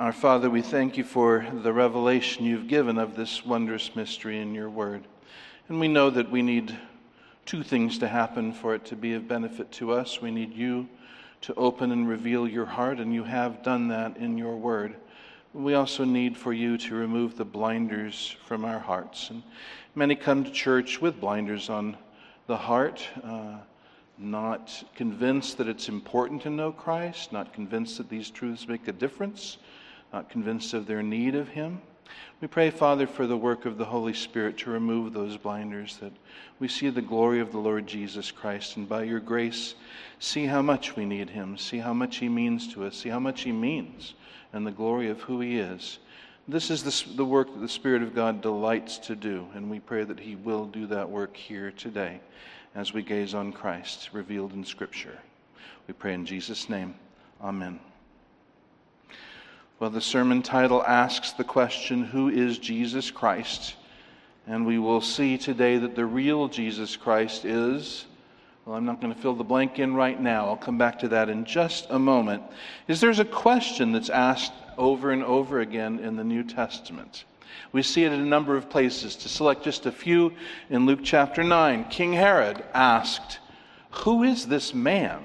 Our Father, we thank you for the revelation you've given of this wondrous mystery in your word. And we know that we need two things to happen for it to be of benefit to us. We need you to open and reveal your heart, and you have done that in your word. We also need for you to remove the blinders from our hearts. And many come to church with blinders on the heart, uh, not convinced that it's important to know Christ, not convinced that these truths make a difference not convinced of their need of Him. We pray, Father, for the work of the Holy Spirit to remove those blinders, that we see the glory of the Lord Jesus Christ, and by your grace, see how much we need Him, see how much He means to us, see how much He means, and the glory of who He is. This is the, the work that the Spirit of God delights to do, and we pray that He will do that work here today as we gaze on Christ revealed in Scripture. We pray in Jesus' name. Amen. Well, the sermon title asks the question, Who is Jesus Christ? And we will see today that the real Jesus Christ is, well, I'm not going to fill the blank in right now. I'll come back to that in just a moment. Is there's a question that's asked over and over again in the New Testament. We see it in a number of places. To select just a few, in Luke chapter 9, King Herod asked, Who is this man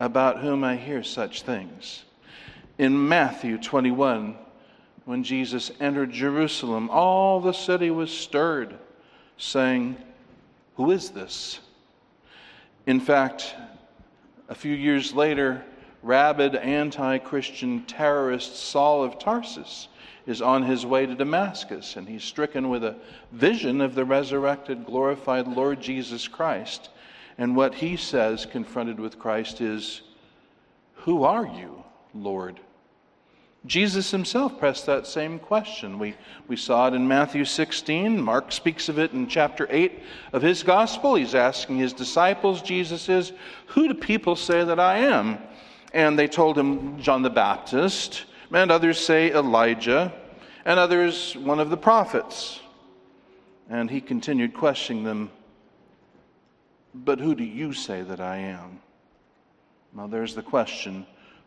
about whom I hear such things? In Matthew 21, when Jesus entered Jerusalem, all the city was stirred, saying, Who is this? In fact, a few years later, rabid anti Christian terrorist Saul of Tarsus is on his way to Damascus, and he's stricken with a vision of the resurrected, glorified Lord Jesus Christ. And what he says, confronted with Christ, is, Who are you? Lord. Jesus himself pressed that same question. We, we saw it in Matthew 16. Mark speaks of it in chapter 8 of his gospel. He's asking his disciples, Jesus is, Who do people say that I am? And they told him, John the Baptist, and others say Elijah, and others one of the prophets. And he continued questioning them, But who do you say that I am? Now there's the question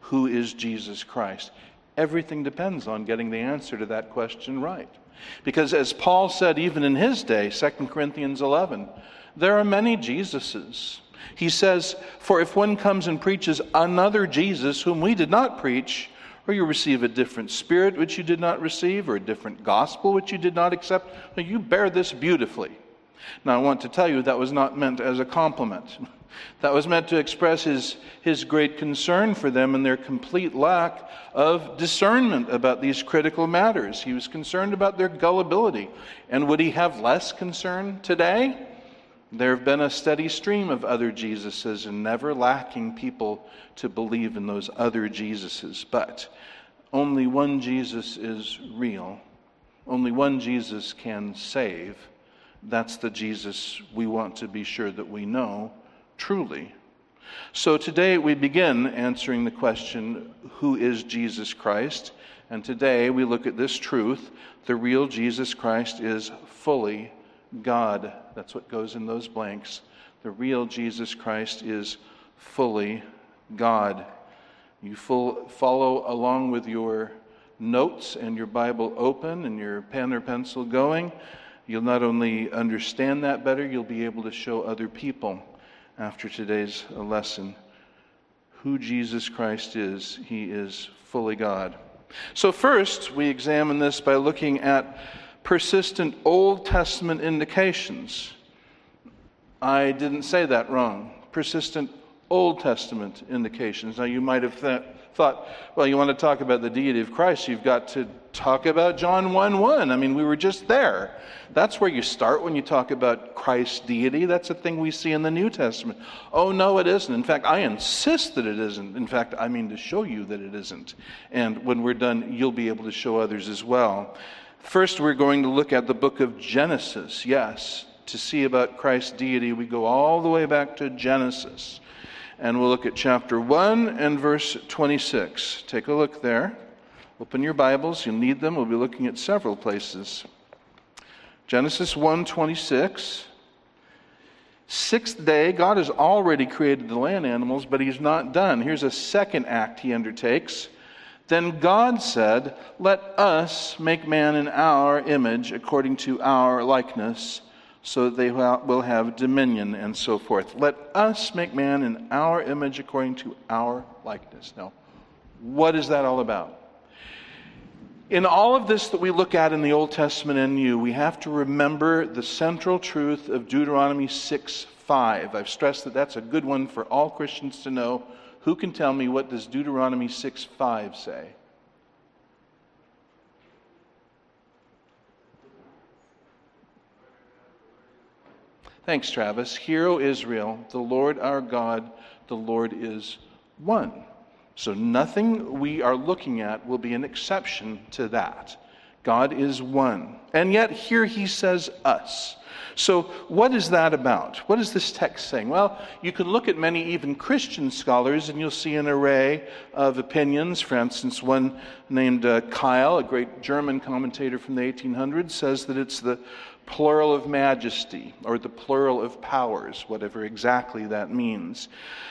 who is Jesus Christ? Everything depends on getting the answer to that question right. Because as Paul said even in his day, 2 Corinthians 11, there are many Jesuses. He says, For if one comes and preaches another Jesus whom we did not preach, or you receive a different spirit which you did not receive, or a different gospel which you did not accept, you bear this beautifully. Now, I want to tell you that was not meant as a compliment. That was meant to express his, his great concern for them and their complete lack of discernment about these critical matters. He was concerned about their gullibility. And would he have less concern today? There have been a steady stream of other Jesuses and never lacking people to believe in those other Jesuses. But only one Jesus is real. Only one Jesus can save. That's the Jesus we want to be sure that we know truly. So today we begin answering the question who is Jesus Christ? And today we look at this truth the real Jesus Christ is fully God. That's what goes in those blanks. The real Jesus Christ is fully God. You full, follow along with your notes and your Bible open and your pen or pencil going. You'll not only understand that better, you'll be able to show other people after today's lesson who Jesus Christ is. He is fully God. So, first, we examine this by looking at persistent Old Testament indications. I didn't say that wrong. Persistent Old Testament indications. Now, you might have th- thought, well, you want to talk about the deity of Christ, you've got to talk about John 1 1. I mean, we were just there. That's where you start when you talk about Christ's deity. That's a thing we see in the New Testament. Oh, no, it isn't. In fact, I insist that it isn't. In fact, I mean to show you that it isn't. And when we're done, you'll be able to show others as well. First, we're going to look at the book of Genesis. Yes, to see about Christ's deity, we go all the way back to Genesis. And we'll look at chapter 1 and verse 26. Take a look there. Open your Bibles, you'll need them. We'll be looking at several places. Genesis 1:26 Sixth day, God has already created the land animals, but he's not done. Here's a second act he undertakes. Then God said, Let us make man in our image, according to our likeness, so they will have dominion and so forth. Let us make man in our image, according to our likeness. Now, what is that all about? In all of this that we look at in the Old Testament and New, we have to remember the central truth of Deuteronomy 6 5. I've stressed that that's a good one for all Christians to know who can tell me what does Deuteronomy 6 5 say? Thanks, Travis. Hear, O Israel, the Lord our God, the Lord is one. So nothing we are looking at will be an exception to that. God is one. And yet here he says us. So, what is that about? What is this text saying? Well, you can look at many even Christian scholars and you'll see an array of opinions. For instance, one named uh, Keil, a great German commentator from the 1800s, says that it's the plural of majesty or the plural of powers, whatever exactly that means.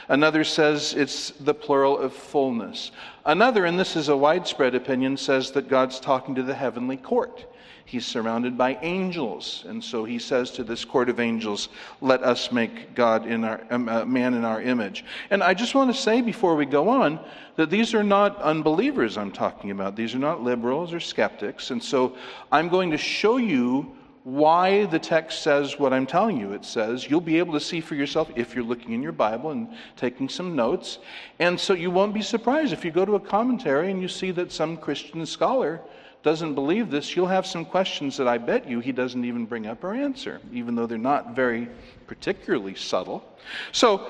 Another says it's the plural of fullness. Another, and this is a widespread opinion, says that God's talking to the heavenly court. He's surrounded by angels, and so he says to this court of angels, "Let us make God in our um, uh, man in our image." And I just want to say before we go on that these are not unbelievers I'm talking about. These are not liberals or skeptics, and so I'm going to show you why the text says what I'm telling you it says. You'll be able to see for yourself if you're looking in your Bible and taking some notes. And so you won't be surprised if you go to a commentary and you see that some Christian scholar doesn't believe this, you'll have some questions that I bet you he doesn't even bring up or answer, even though they're not very particularly subtle. So,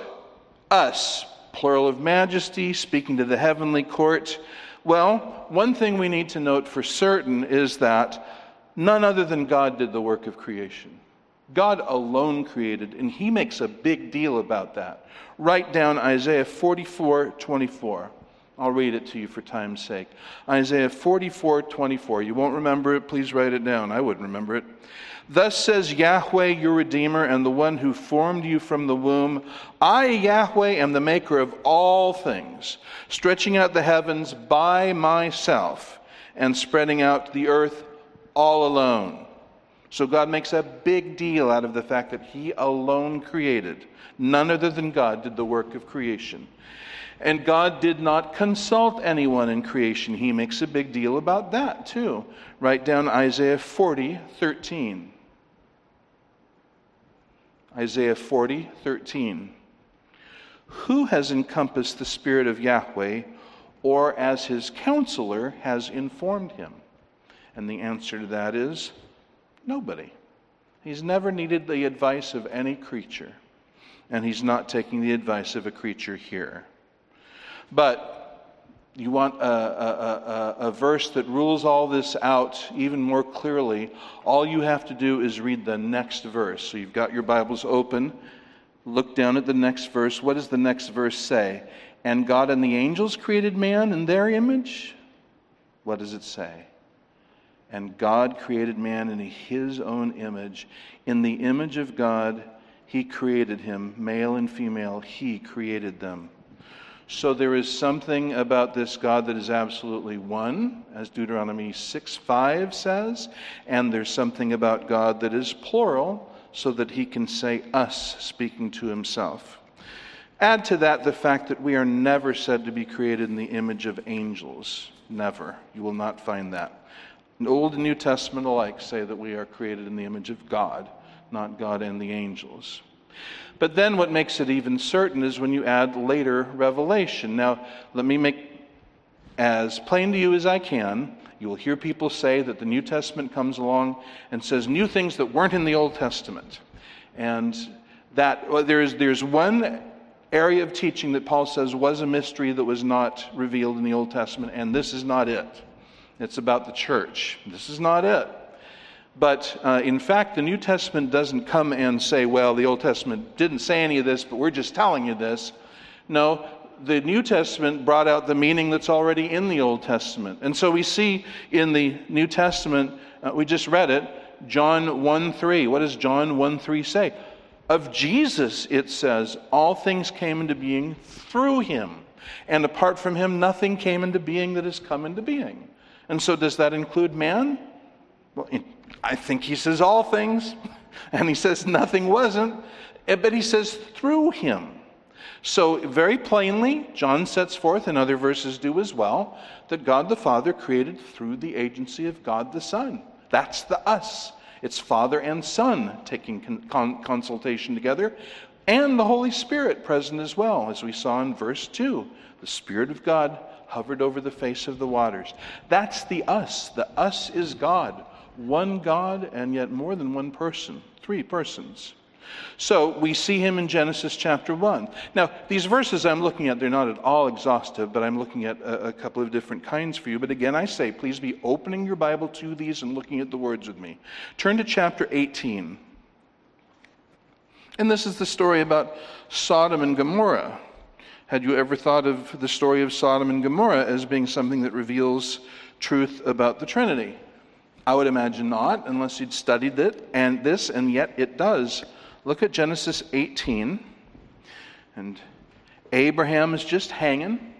us, plural of majesty, speaking to the heavenly court. Well, one thing we need to note for certain is that none other than God did the work of creation. God alone created, and he makes a big deal about that. Write down Isaiah 44 24. I'll read it to you for time's sake. Isaiah 44 24. You won't remember it, please write it down. I wouldn't remember it. Thus says Yahweh, your Redeemer, and the one who formed you from the womb I, Yahweh, am the maker of all things, stretching out the heavens by myself, and spreading out the earth all alone. So God makes a big deal out of the fact that He alone created. None other than God did the work of creation. And God did not consult anyone in creation. He makes a big deal about that too. Write down Isaiah 40, 13. Isaiah 40, 13. Who has encompassed the Spirit of Yahweh, or as his counselor has informed him? And the answer to that is nobody. He's never needed the advice of any creature, and he's not taking the advice of a creature here. But you want a, a, a, a, verse that rules all this out even more clearly, all you have to do is read the next verse. So you've got your Bibles open. Look down at the next verse. What does the next verse say? And God and the angels created man in their image? What does it say? And God created man in his own image. In the image of God, he created him. Male and female, he created them. So there is something about this God that is absolutely one, as Deuteronomy 6 5 says, and there's something about God that is plural, so that he can say us, speaking to himself. Add to that the fact that we are never said to be created in the image of angels. Never. You will not find that. The Old and New Testament alike say that we are created in the image of God, not God and the angels. But then what makes it even certain is when you add later revelation. Now, let me make as plain to you as I can. You will hear people say that the New Testament comes along and says new things that weren't in the Old Testament. And that well, there's, there's one area of teaching that Paul says was a mystery that was not revealed in the Old Testament, and this is not it. It's about the church. This is not it. But uh, in fact, the New Testament doesn't come and say, well, the Old Testament didn't say any of this, but we're just telling you this. No, the New Testament brought out the meaning that's already in the Old Testament. And so we see in the New Testament, uh, we just read it, John 1 3. What does John 1 3 say? Of Jesus, it says, all things came into being through him. And apart from him, nothing came into being that has come into being. And so, does that include man? Well, I think he says all things, and he says nothing wasn't, eh, but he says through him. So, very plainly, John sets forth, and other verses do as well, that God the Father created through the agency of God the Son. That's the us. It's Father and Son taking con- consultation together, and the Holy Spirit present as well, as we saw in verse 2. The Spirit of God hovered over the face of the waters. That's the us. The us is God. One God, and yet more than one person, three persons. So we see him in Genesis chapter 1. Now, these verses I'm looking at, they're not at all exhaustive, but I'm looking at a, a, couple of different kinds for you. But again, I say, please be opening your Bible to these and looking at the words with me. Turn to chapter 18. And this is the story about Sodom and Gomorrah. Had you ever thought of the story of Sodom and Gomorrah as being something that reveals truth about the Trinity? I would imagine not, unless you'd studied it and this, and yet it does. Look at Genesis 18. And Abraham is just hanging,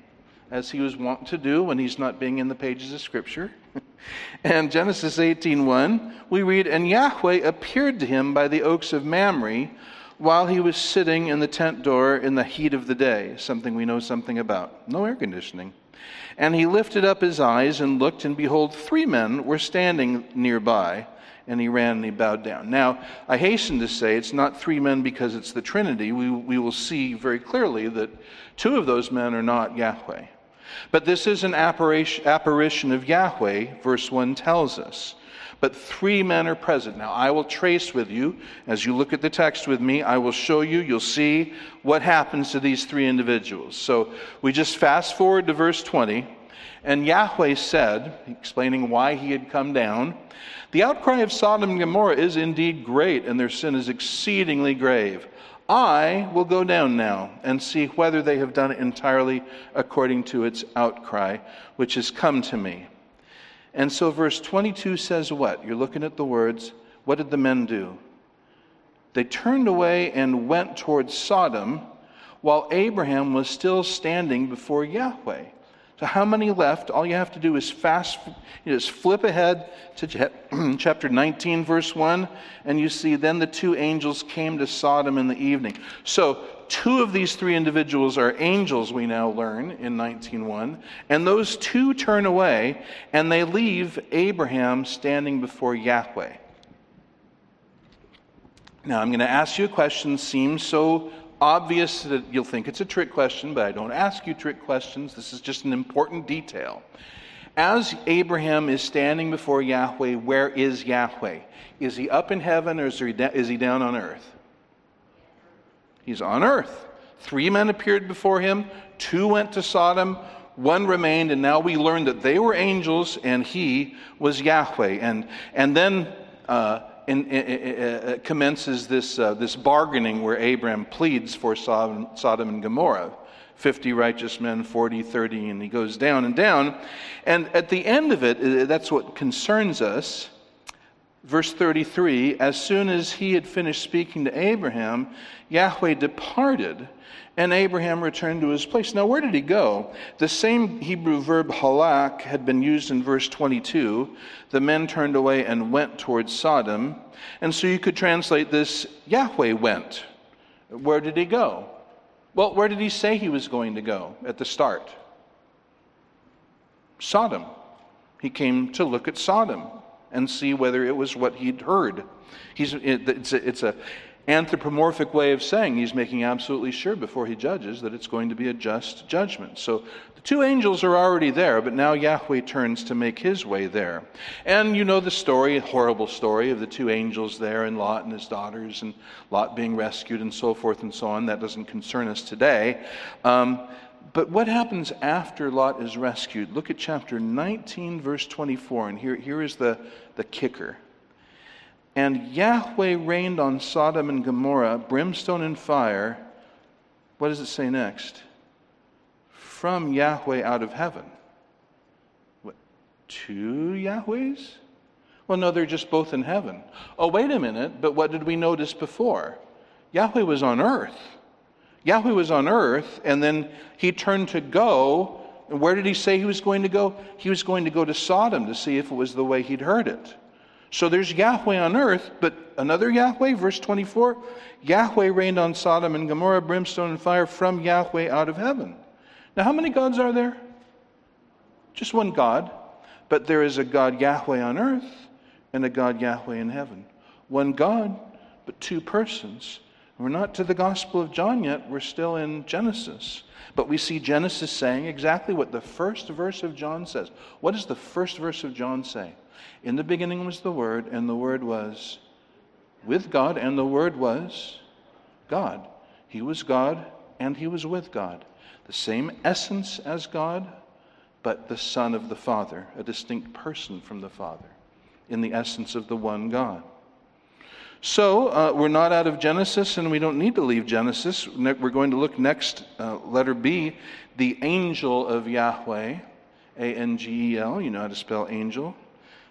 as he was wont to do when he's not being in the pages of Scripture. and Genesis 18:1, we read, And Yahweh appeared to him by the oaks of Mamre while he was sitting in the tent door in the heat of the day, something we know something about. No air conditioning. And he lifted up his eyes and looked, and behold, three men were standing nearby and he ran and he bowed down. Now, I hasten to say it's not three men because it's the Trinity. We, we will see very clearly that two of those men are not Yahweh. But this is an apparition, apparition of Yahweh, verse 1 tells us. But three men are present. Now, I will trace with you, as you look at the text with me, I will show you, you'll see what happens to these three individuals. So we just fast forward to verse 20. And Yahweh said, explaining why he had come down, the outcry of Sodom and Gomorrah is indeed great, and their sin is exceedingly grave. I will go down now and see whether they have done it entirely according to its outcry, which has come to me. And so, verse 22 says what? You're looking at the words. What did the men do? They turned away and went towards Sodom while Abraham was still standing before Yahweh. So, how many left? All you have to do is fast, you just flip ahead to chapter 19, verse 1, and you see, then the two angels came to Sodom in the evening. So, two of these three individuals are angels, we now learn in 19.1, and those two turn away and they leave Abraham standing before Yahweh. Now, I'm going to ask you a question, seems so obvious that you'll think it's a trick question, but I don't ask you trick questions. This is just an important detail. As Abraham is standing before Yahweh, where is Yahweh? Is he up in heaven or is he, down on earth? He's on earth. Three men appeared before him, two went to Sodom, one remained, and now we learn that they were angels and he was Yahweh. And, and then uh, in, in, uh, commences this, uh, this bargaining where Abraham pleads for Sodom, Sodom and Gomorrah 50 righteous men, 40, 30, and he goes down and down. And at the end of it, uh, that's what concerns us. Verse 33 As soon as he had finished speaking to Abraham, Yahweh departed and Abraham returned to his place. Now, where did he go? The same Hebrew verb halak had been used in verse 22. The men turned away and went towards Sodom. And so you could translate this Yahweh went. Where did he go? Well, where did he say he was going to go at the start? Sodom. He came to look at Sodom and see whether it was what he'd heard. He's, it's, a, it's a anthropomorphic way of saying he's making absolutely sure before he judges that it's going to be a just judgment. So the two angels are already there, but now Yahweh turns to make his way there. And you know the story, horrible story of the two angels there and Lot and his daughters and Lot being rescued and so forth and so on. That doesn't concern us today. Um, but what happens after Lot is rescued? Look at chapter 19, verse 24, and here, here is the, the kicker. And Yahweh rained on Sodom and Gomorrah brimstone and fire. What does it say next? From Yahweh out of heaven. What? Two Yahwehs? Well, no, they're just both in heaven. Oh, wait a minute, but what did we notice before? Yahweh was on earth. Yahweh was on earth, and then he turned to go. And where did he say he was going to go? He was going to go to Sodom to see if it was the way he'd heard it. So there's Yahweh on earth, but another Yahweh, verse 24 Yahweh rained on Sodom and Gomorrah brimstone and fire from Yahweh out of heaven. Now, how many gods are there? Just one God. But there is a God Yahweh on earth and a God Yahweh in heaven. One God, but two persons. We're not to the Gospel of John yet, we're still in Genesis. But we see Genesis saying exactly what the first verse of John says. What does the first verse of John say? In the beginning was the Word, and the Word was with God, and the Word was God. He was God, and He was with God. The same essence as God, but the Son of the Father, a distinct person from the Father, in the essence of the one God. So, uh, we're not out of Genesis, and we don't need to leave Genesis. We're going to look next, uh, letter B, the angel of Yahweh, A N G E L. You know how to spell angel.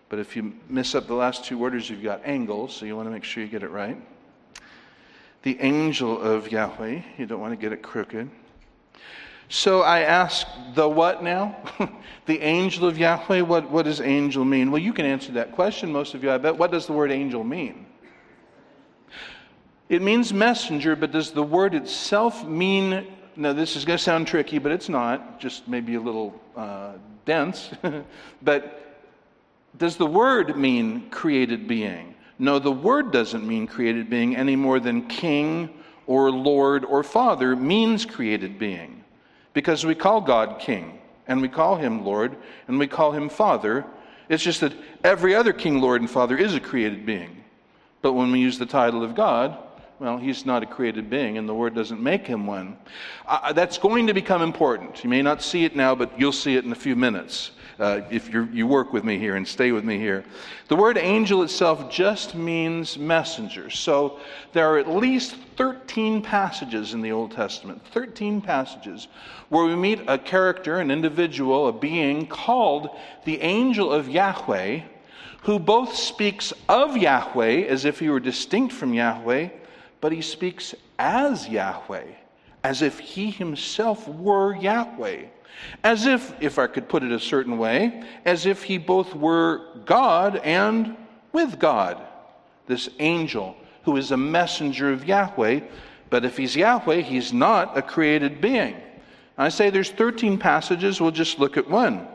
But if you miss up the last two words, you've got angles, so you want to make sure you get it right. The angel of Yahweh, you don't want to get it crooked. So I ask the what now? the angel of Yahweh, what, what does angel mean? Well, you can answer that question, most of you, I bet. What does the word angel mean? It means messenger, but does the word itself mean. Now, this is going to sound tricky, but it's not, just maybe a little uh, dense. but does the word mean created being? No, the word doesn't mean created being any more than king or lord or father means created being. Because we call God king, and we call him lord, and we call him father. It's just that every other king, lord, and father is a created being. But when we use the title of God, well, he's not a created being, and the Word doesn't make him one. Uh, that's going to become important. You may not see it now, but you'll see it in a few minutes uh, if you work with me here and stay with me here. The word angel itself just means messenger. So there are at least 13 passages in the Old Testament, 13 passages, where we meet a character, an individual, a being called the angel of Yahweh, who both speaks of Yahweh as if he were distinct from Yahweh but he speaks as Yahweh, as if he himself were Yahweh. As if, if I could put it a certain way, as if he both were God and with God. This angel who is a messenger of Yahweh, but if he's Yahweh, he's not a created being. I say there's 13 passages, we'll just look at one.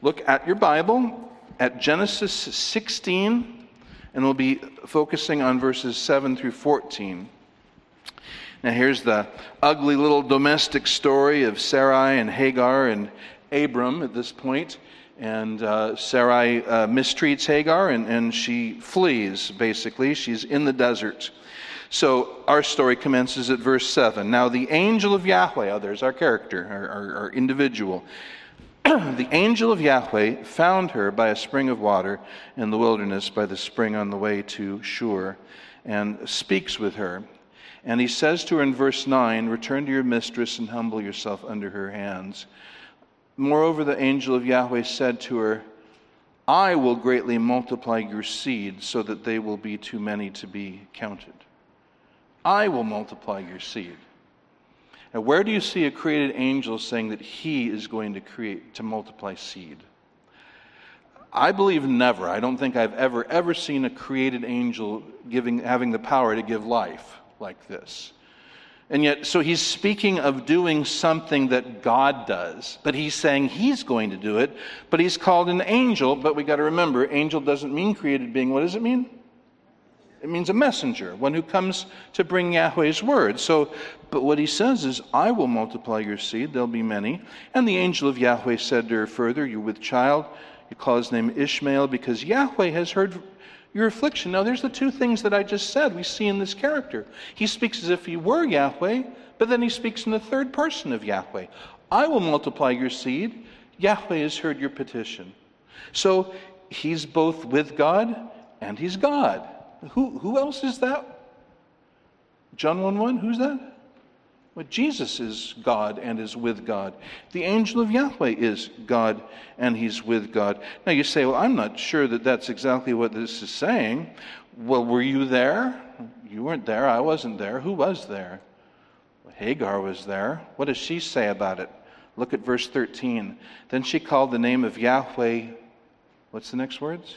Look at your Bible at Genesis 16 and we'll be focusing on verses 7 through 14. Now, here's the ugly little domestic story of Sarai and Hagar and Abram at this point. And uh, Sarai uh, mistreats Hagar and, and she flees, basically. She's in the desert. So our story commences at verse 7. Now, the angel of Yahweh, there's our character, our, our, our individual, the angel of Yahweh found her by a spring of water in the wilderness, by the spring on the way to Shur, and speaks with her. And he says to her in verse 9, Return to your mistress and humble yourself under her hands. Moreover, the angel of Yahweh said to her, I will greatly multiply your seed so that they will be too many to be counted. I will multiply your seed. Now, where do you see a created angel saying that he is going to create, to multiply seed? I believe never. I don't think I've ever, ever seen a created angel giving, having the power to give life like this. And yet, so he's speaking of doing something that God does, but he's saying he's going to do it, but he's called an angel. But we got to remember, angel doesn't mean created being. What does it mean? It means a messenger, one who comes to bring Yahweh's word. So, but what he says is, I will multiply your seed, there'll be many. And the angel of Yahweh said to her further, You're with child, you call his name Ishmael, because Yahweh has heard your affliction. Now, there's the two things that I just said we see in this character. He speaks as if he were Yahweh, but then he speaks in the third person of Yahweh. I will multiply your seed. Yahweh has heard your petition. So, he's both with God and he's God. Who, who else is that? John 1 1, who's that? Well, Jesus is God and is with God. The angel of Yahweh is God and he's with God. Now you say, well, I'm not sure that that's exactly what this is saying. Well, were you there? You weren't there. I wasn't there. Who was there? Hagar was there. What does she say about it? Look at verse 13. Then she called the name of Yahweh. What's the next words?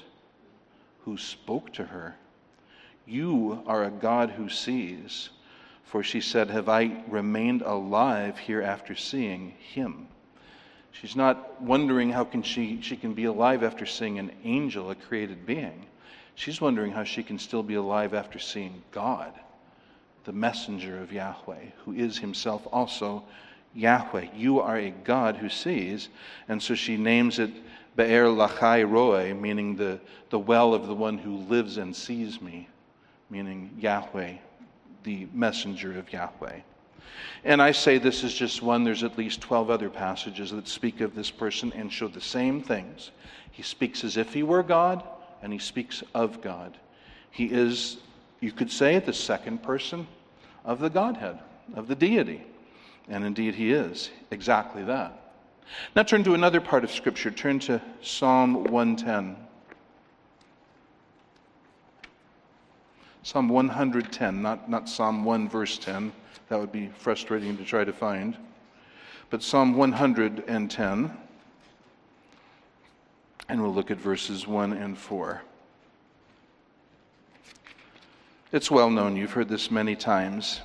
Who spoke to her. You are a God who sees. For she said, Have I remained alive here after seeing him? She's not wondering how can she, she can be alive after seeing an angel, a created being. She's wondering how she can still be alive after seeing God, the messenger of Yahweh, who is himself also Yahweh. You are a God who sees. And so she names it Be'er Lachai Roe, meaning the, the well of the one who lives and sees me, meaning Yahweh, the messenger of Yahweh. And I say this is just one, there's at least 12 other passages that speak of this person and show the same things. He speaks as if he were God, and he speaks of God. He is, you could say, the second person of the Godhead, of the deity. And indeed, he is exactly that. Now turn to another part of Scripture. Turn to Psalm 110. Psalm 110, not, not Psalm 1, verse 10. That would be frustrating to try to find. But Psalm 110, and we'll look at verses 1 and 4. It's well known, you've heard this many times.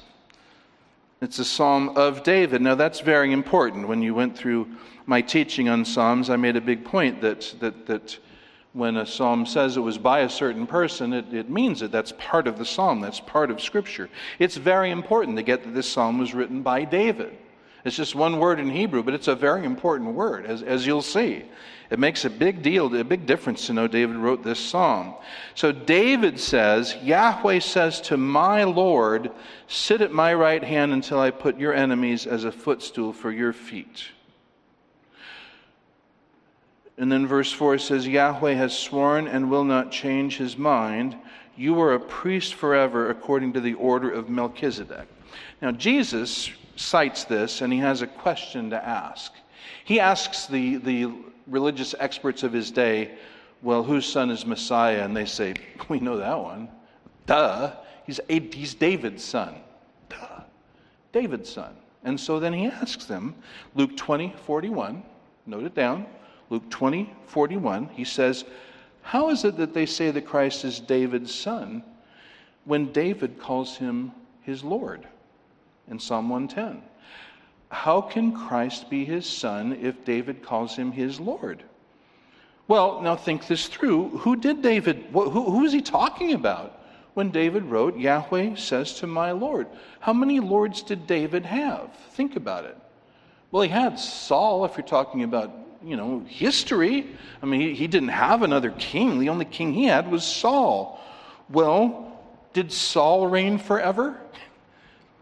It's a psalm of David. Now, that's very important. When you went through my teaching on Psalms, I made a big point that, that, that when a psalm says it was by a certain person, it, it means that that's part of the psalm, that's part of Scripture. It's very important to get that this psalm was written by David. It's just one word in Hebrew, but it's a very important word, as, as you'll see. It makes a big deal, a big difference to know David wrote this psalm. So David says, Yahweh says to my Lord, Sit at my right hand until I put your enemies as a footstool for your feet. And then verse 4 says, Yahweh has sworn and will not change his mind. You are a priest forever according to the order of Melchizedek. Now, Jesus cites this and he has a question to ask. He asks the, the religious experts of his day, Well, whose son is Messiah? And they say, We know that one. Duh. He's, he's David's son. Duh. David's son. And so then he asks them, Luke 20, 41, note it down. Luke 20, 41, he says, How is it that they say that Christ is David's son when David calls him his Lord in Psalm 110? How can Christ be his son if David calls him his Lord? Well, now think this through. Who did David, who, who is he talking about when David wrote, Yahweh says to my Lord? How many lords did David have? Think about it. Well, he had Saul, if you're talking about, you know, history. I mean, he, he didn't have another king. The only king he had was Saul. Well, did Saul reign forever?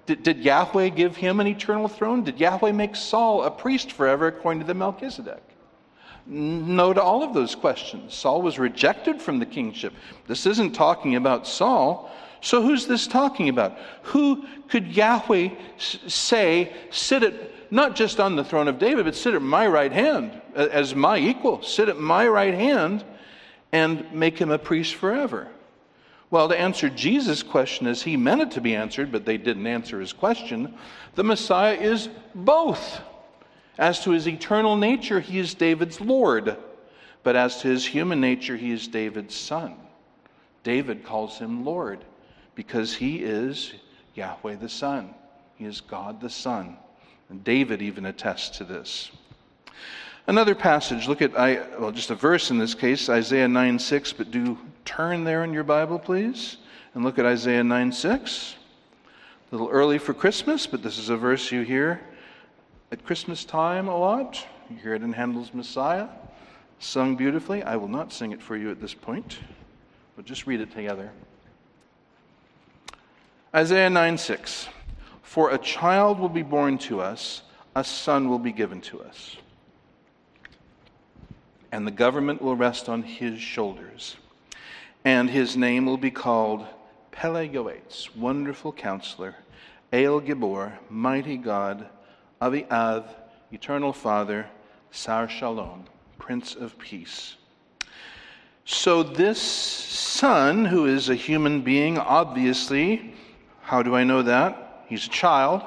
Did, did Yahweh give him an eternal throne? Did Yahweh make Saul a priest forever according to the Melchizedek? No to all of those questions. Saul was rejected from the kingship. This isn't talking about Saul. So who's this talking about? Who could Yahweh say, sit at, not just on the throne of David, but sit at my right hand as my equal, sit at my right hand and make him a priest forever? Well, to answer Jesus' question as he meant it to be answered, but they didn't answer his question, the Messiah is both. As to his eternal nature, he is David's Lord, but as to his human nature, he is David's son. David calls him Lord because he is Yahweh the Son. He is God the Son. And David even attests to this. Another passage, look at, I, well, just a verse in this case, Isaiah 9 6, but do turn there in your Bible, please, and look at Isaiah 9 6. A little early for Christmas, but this is a verse you hear at Christmas time a lot. You hear it in Handel's Messiah, sung beautifully. I will not sing it for you at this point, but just read it together. Isaiah 9 6. For a child will be born to us, a son will be given to us and the government will rest on his shoulders. And his name will be called Pele Yoetz, Wonderful Counselor, El Gibor, Mighty God, Avi-Ad, Eternal Father, Sar Shalom, Prince of Peace. So, this son, who is a human being, obviously, how do I know that? He's a child.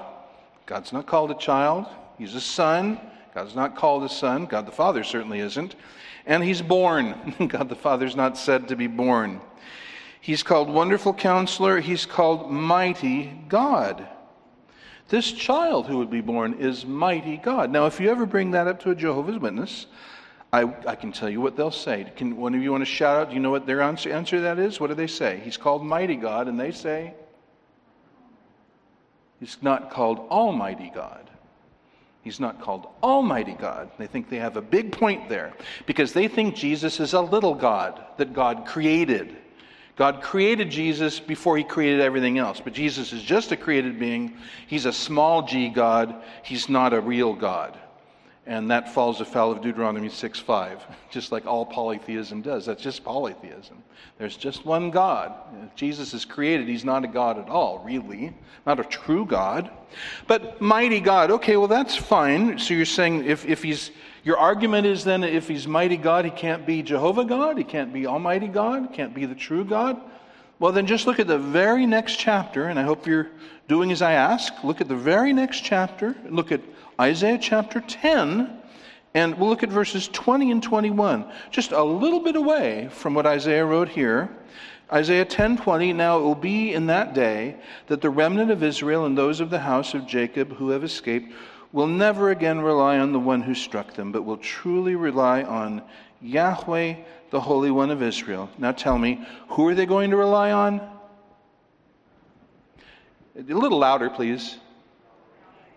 God's not called a child, he's a son. God's not called a son. God the Father certainly isn't. And he's born. God the Father's not said to be born. He's called Wonderful Counselor. He's called Mighty God. This child who would be born is Mighty God. Now, if you ever bring that up to a Jehovah's Witness, I, I can tell you what they'll say. Can one of you want to shout out? Do you know what their answer, answer that is? What do they say? He's called Mighty God, and they say, He's not called Almighty God. He's not called Almighty God. They think they have a big point there because they think Jesus is a little God that God created. God created Jesus before he created everything else, but Jesus is just a created being. He's a small g God, he's not a real God and that falls afoul of Deuteronomy 6 5, just like all polytheism does. That's just polytheism. There's just one God. If Jesus is created, he's not a God at all, really. Not a true God. But mighty God, okay, well, that's fine. So you're saying if, if he's, your argument is then if he's mighty God, he can't be Jehovah God, he can't be Almighty God, can't be the true God? Well, then just look at the very next chapter, and I hope you're doing as I ask. Look at the very next chapter, look at Isaiah chapter 10, and we'll look at verses 20 and 21, just a little bit away from what Isaiah wrote here. Isaiah 10:20 Now it will be in that day that the remnant of Israel and those of the house of Jacob who have escaped will never again rely on the one who struck them but will truly rely on Yahweh the Holy One of Israel. Now tell me, who are they going to rely on? A little louder, please.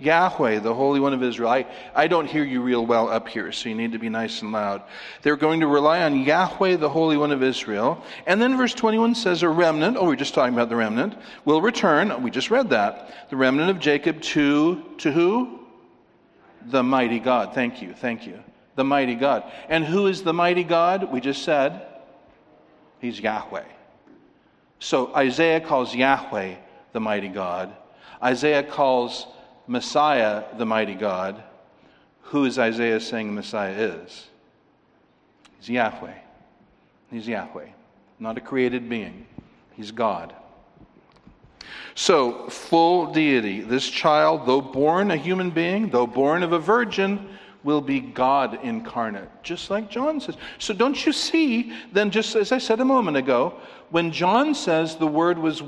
Yahweh, the Holy One of Israel. I, I don't hear you real well up here, so you need to be nice and loud. They're going to rely on Yahweh, the Holy One of Israel. And then verse 21 says, A remnant, oh, we're just talking about the remnant, will return. We just read that. The remnant of Jacob to, to who? The mighty God. Thank you, thank you. The mighty God. And who is the mighty God? We just said, He's Yahweh. So Isaiah calls Yahweh the mighty God. Isaiah calls Messiah, the mighty God, who is Isaiah saying the Messiah is? He's Yahweh. He's Yahweh, not a created being. He's God. So, full deity. This child, though born a human being, though born of a virgin, will be God incarnate, just like John says. So, don't you see, then, just as I said a moment ago, when John says the Word was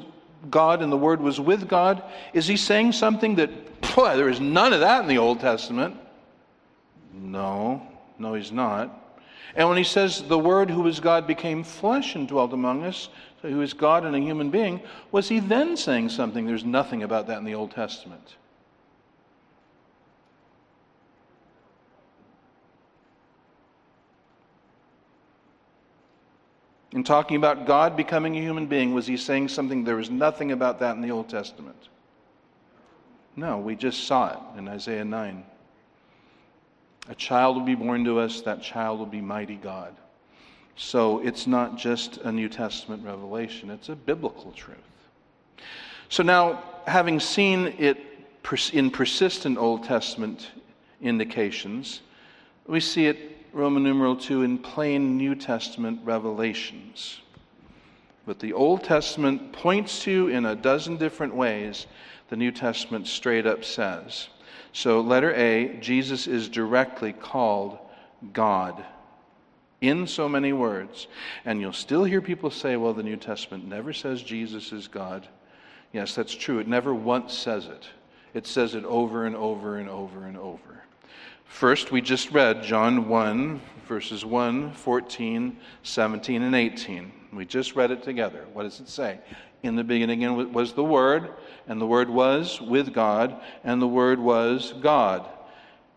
God and the Word was with God, is he saying something that boy, there is none of that in the Old Testament. No, no, he's not. And when he says the Word who is God became flesh and dwelt among us, so who is God and a human being, was he then saying something? There's nothing about that in the Old Testament. In talking about God becoming a human being, was he saying something? There was nothing about that in the Old Testament. No, we just saw it in Isaiah 9. A child will be born to us, that child will be mighty God. So it's not just a New Testament revelation, it's a biblical truth. So now, having seen it in persistent Old Testament indications, we see it, Roman numeral 2, in plain New Testament revelations. But the Old Testament points to in a dozen different ways the New Testament straight up says. So, letter A, Jesus is directly called God in so many words. And you'll still hear people say, well, the New Testament never says Jesus is God. Yes, that's true. It never once says it, it says it over and over and over and over. First, we just read John 1, verses 1, 14, 17, and 18. We just read it together. What does it say? In the beginning was the Word, and the Word was with God, and the Word was God.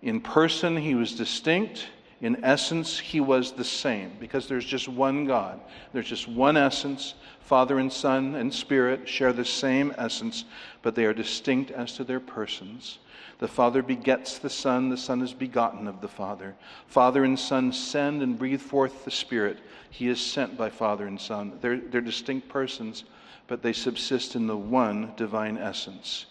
In person, he was distinct. In essence, he was the same because there's just one God. There's just one essence. Father and Son and Spirit share the same essence, but they are distinct as to their persons. The Father begets the Son, the Son is begotten of the Father. Father and Son send and breathe forth the Spirit. He is sent by Father and Son. They're, they're distinct persons, but they subsist in the one divine essence.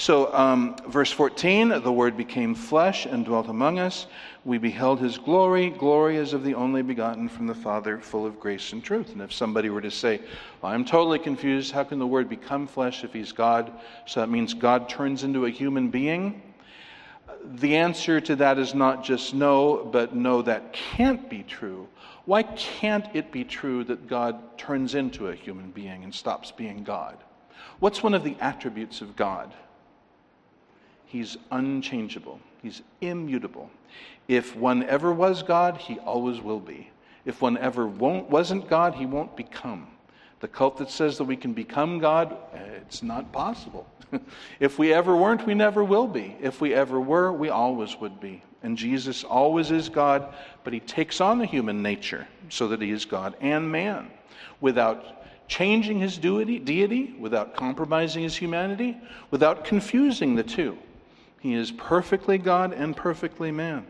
So, um, verse 14 the Word became flesh and dwelt among us. We beheld his glory. Glory as of the only begotten from the Father, full of grace and truth. And if somebody were to say, well, I'm totally confused, how can the Word become flesh if he's God? So that means God turns into a human being? The answer to that is not just no, but no, that can't be true. Why can't it be true that God turns into a human being and stops being God? What's one of the attributes of God? He's unchangeable, He's immutable. If one ever was God, He always will be. If one ever wasn't God, He won't become. The cult that says that we can become God, eh, it's not possible. if we ever weren't, we never will be. If we ever were, we always would be. And Jesus always is God, but he takes on the human nature so that he is God and man without changing his deity, without compromising his humanity, without confusing the two. He is perfectly God and perfectly man.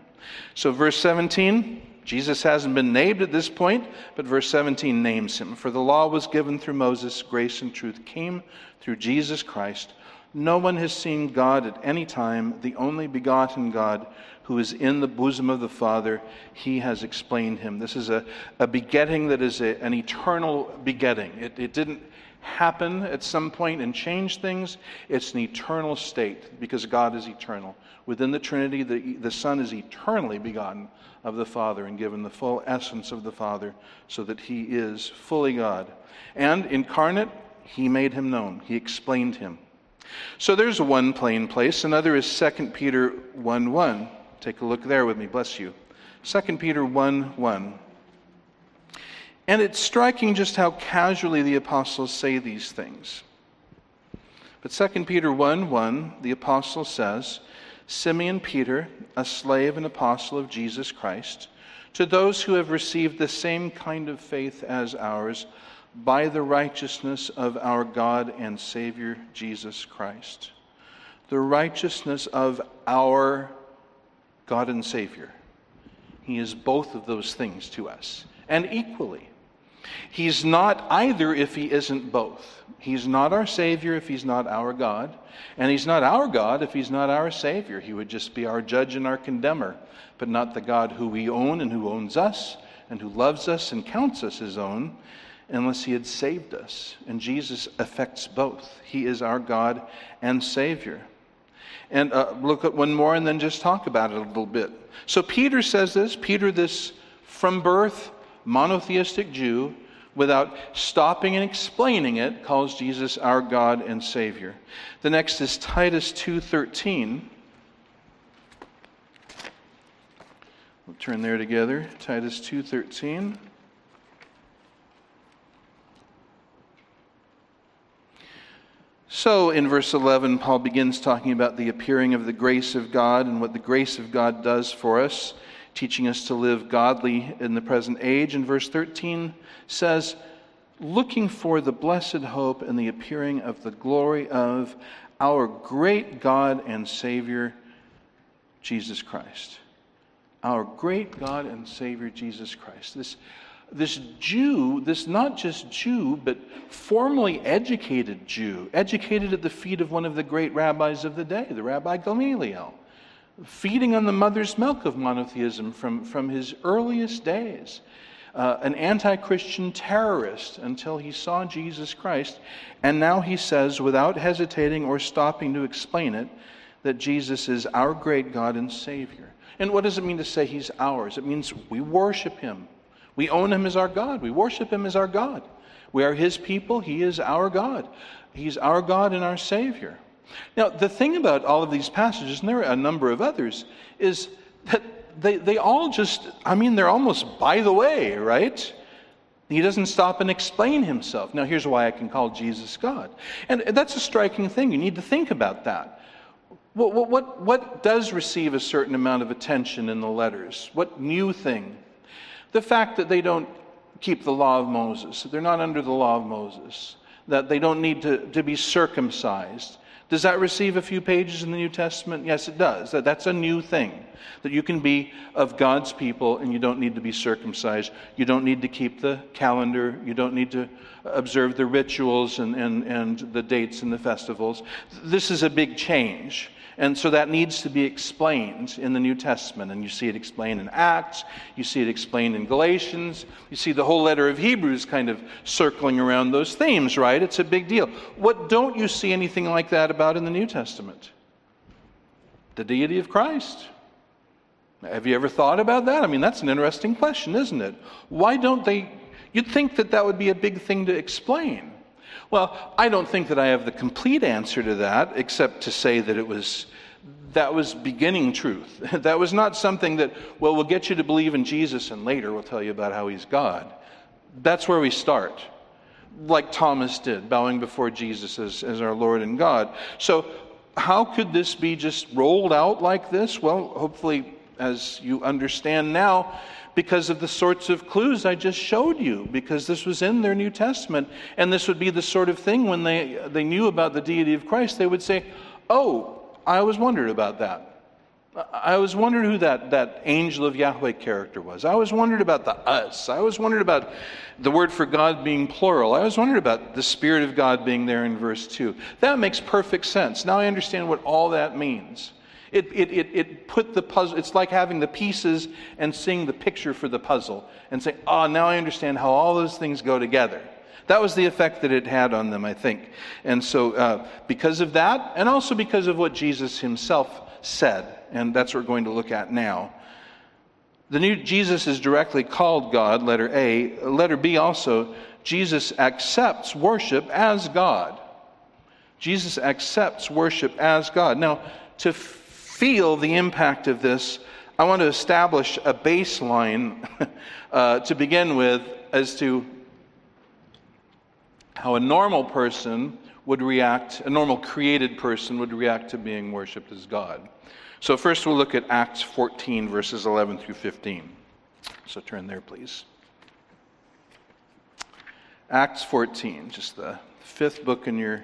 So, verse 17, Jesus hasn't been named at this point, but verse 17 names him. For the law was given through Moses, grace and truth came through Jesus Christ. No one has seen God at any time, the only begotten God who is in the bosom of the Father. He has explained him. This is a, a begetting that is a, an eternal begetting. It, it didn't happen at some point and change things. It's an eternal state because God is eternal. Within the Trinity, the, the Son is eternally begotten of the Father and given the full essence of the Father so that he is fully God. And incarnate, he made him known, he explained him. So there's one plain place. Another is 2 Peter 1 1. Take a look there with me, bless you. 2 Peter 1 1. And it's striking just how casually the apostles say these things. But 2 Peter 1 1, the apostle says, Simeon Peter, a slave and apostle of Jesus Christ, to those who have received the same kind of faith as ours, by the righteousness of our God and Savior Jesus Christ. The righteousness of our God and Savior. He is both of those things to us, and equally. He's not either if he isn't both. He's not our Savior if he's not our God, and he's not our God if he's not our Savior. He would just be our judge and our condemner, but not the God who we own and who owns us and who loves us and counts us his own unless he had saved us. And Jesus affects both. He is our God and Savior. And uh, look at one more and then just talk about it a little bit. So Peter says this Peter, this from birth monotheistic Jew, without stopping and explaining it, calls Jesus our God and Savior. The next is Titus 2:13. We'll turn there together. Titus 2:13. So, in verse 11, Paul begins talking about the appearing of the grace of God and what the grace of God does for us, teaching us to live godly in the present age. And verse 13 says, looking for the blessed hope and the appearing of the glory of our great God and Savior, Jesus Christ. Our great God and Savior, Jesus Christ. This this Jew, this not just Jew, but formally educated Jew, educated at the feet of one of the great rabbis of the day, the Rabbi Gamaliel, feeding on the mother's milk of monotheism from, from his earliest days. Uh, an anti Christian terrorist until he saw Jesus Christ. And now he says, without hesitating or stopping to explain it, that Jesus is our great God and Savior. And what does it mean to say he's ours? It means we worship him. We own him as our God. We worship him as our God. We are his people. He is our God. He's our God and our Savior. Now, the thing about all of these passages, and there are a number of others, is that they, they all just, I mean, they're almost by the way, right? He doesn't stop and explain himself. Now, here's why I can call Jesus God. And that's a striking thing. You need to think about that. What, what, what does receive a certain amount of attention in the letters? What new thing the fact that they don't keep the law of Moses, they're not under the law of Moses, that they don't need to, to be circumcised, Does that receive a few pages in the New Testament? Yes, it does. That's a new thing. That you can be of God's people and you don't need to be circumcised. You don't need to keep the calendar. You don't need to observe the rituals and, and, and the dates and the festivals. This is a big change. And so that needs to be explained in the New Testament. And you see it explained in Acts, you see it explained in Galatians, you see the whole letter of Hebrews kind of circling around those themes, right? It's a big deal. What don't you see anything like that about in the New Testament? The deity of Christ. Have you ever thought about that? I mean, that's an interesting question, isn't it? Why don't they? You'd think that that would be a big thing to explain. Well, I don't think that I have the complete answer to that, except to say that it was that was beginning truth. that was not something that, well, we'll get you to believe in Jesus and later we'll tell you about how he's God. That's where we start, like Thomas did, bowing before Jesus as, as our Lord and God. So, how could this be just rolled out like this? Well, hopefully, as you understand now, because of the sorts of clues I just showed you, because this was in their New Testament. And this would be the sort of thing when they, they knew about the deity of Christ, they would say, Oh, I always wondered about that. I always wondered who that, that angel of Yahweh character was. I always wondered about the us. I always wondered about the word for God being plural. I always wondered about the Spirit of God being there in verse 2. That makes perfect sense. Now I understand what all that means. It, it, it, it put the puzzle, it's like having the pieces and seeing the picture for the puzzle and saying, oh, now I understand how all those things go together. That was the effect that it had on them, I think. And so, uh, because of that, and also because of what Jesus himself said, and that's what we're going to look at now. The new Jesus is directly called God, letter A. Letter B also, Jesus accepts worship as God. Jesus accepts worship as God. Now, to feel the impact of this, I want to establish a baseline uh, to begin with as to how a normal person would react, a normal created person would react to being worshiped as God. So, first we'll look at Acts 14, verses 11 through 15. So, turn there, please. Acts 14, just the fifth book in your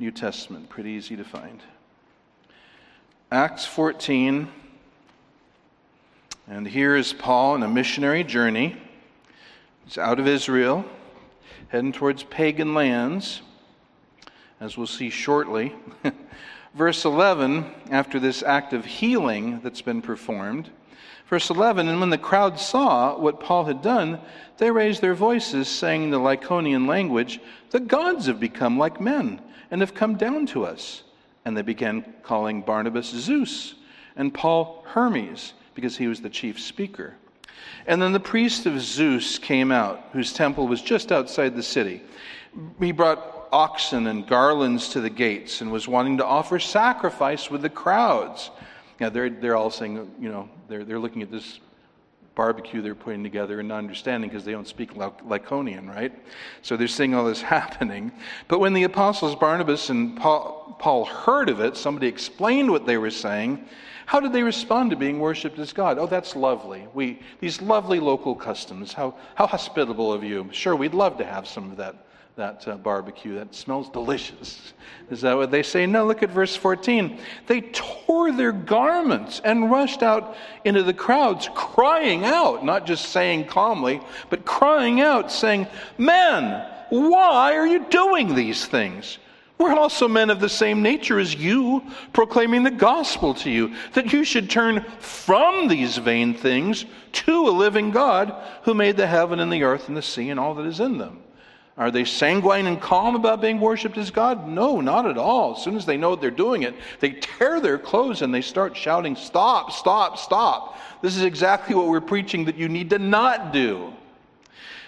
New Testament, pretty easy to find. Acts 14. And here is Paul on a missionary journey. He's out of Israel, heading towards pagan lands, as we'll see shortly. verse 11, after this act of healing that's been performed, verse 11, and when the crowd saw what Paul had done, they raised their voices, saying in the Lycaonian language, The gods have become like men and have come down to us. And they began calling Barnabas Zeus and Paul Hermes because he was the chief speaker. And then the priest of Zeus came out, whose temple was just outside the city. He brought oxen and garlands to the gates and was wanting to offer sacrifice with the crowds. Now, they're, they're all saying, you know, they're, they're looking at this barbecue they're putting together and not understanding because they don't speak Lycaonian, right? So they're seeing all this happening. But when the apostles Barnabas and Paul, Paul heard of it, somebody explained what they were saying. How did they respond to being worshipped as God? Oh, that's lovely. We, these lovely local customs. How, how hospitable of you. Sure, we'd love to have some of that that uh, barbecue. That smells delicious. Is that what they say? No, look at verse 14. They tore their garments and rushed out into the crowds, crying out, not just saying calmly, but crying out, saying, Men, why are you doing these things? We're also men of the same nature as you, proclaiming the gospel to you, that you should turn from these vain things to a living God who made the heaven and the earth and the sea and all that is in them. Are they sanguine and calm about being worshiped as God? No, not at all. As soon as they know they're doing it, they tear their clothes and they start shouting, Stop, stop, stop. This is exactly what we're preaching that you need to not do.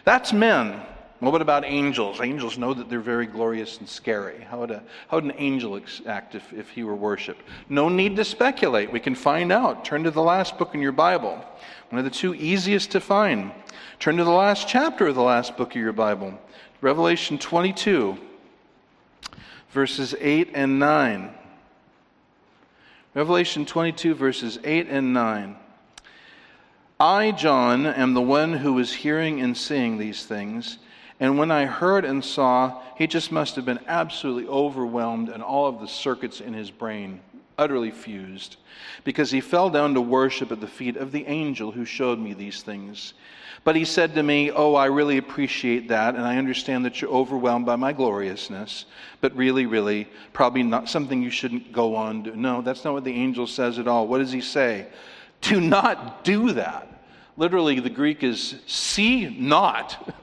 That's men. Well, what about angels? Angels know that they're very glorious and scary. How would, a, how would an angel act if, if he were worshiped? No need to speculate. We can find out. Turn to the last book in your Bible, one of the two easiest to find. Turn to the last chapter of the last book of your Bible. Revelation 22, verses 8 and 9. Revelation 22, verses 8 and 9. I, John, am the one who was hearing and seeing these things. And when I heard and saw, he just must have been absolutely overwhelmed, and all of the circuits in his brain utterly fused, because he fell down to worship at the feet of the angel who showed me these things. But he said to me, Oh, I really appreciate that, and I understand that you're overwhelmed by my gloriousness, but really, really, probably not something you shouldn't go on to. No, that's not what the angel says at all. What does he say? Do not do that. Literally, the Greek is see not.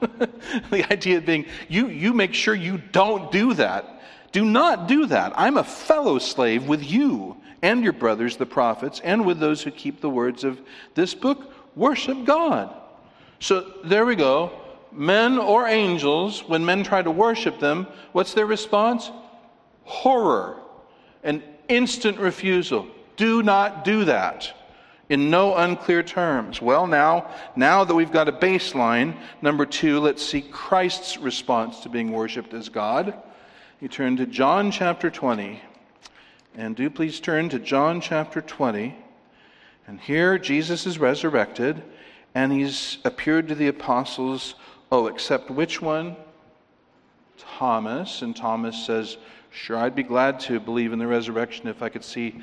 the idea being, you, you make sure you don't do that. Do not do that. I'm a fellow slave with you and your brothers, the prophets, and with those who keep the words of this book. Worship God. So there we go. Men or angels, when men try to worship them, what's their response? Horror, an instant refusal. Do not do that in no unclear terms. Well, now, now that we've got a baseline, number two, let's see Christ's response to being worshiped as God. You turn to John chapter 20. And do please turn to John chapter 20. And here Jesus is resurrected, and he's appeared to the apostles. Oh, except which one? Thomas. And Thomas says, Sure, I'd be glad to believe in the resurrection if I could see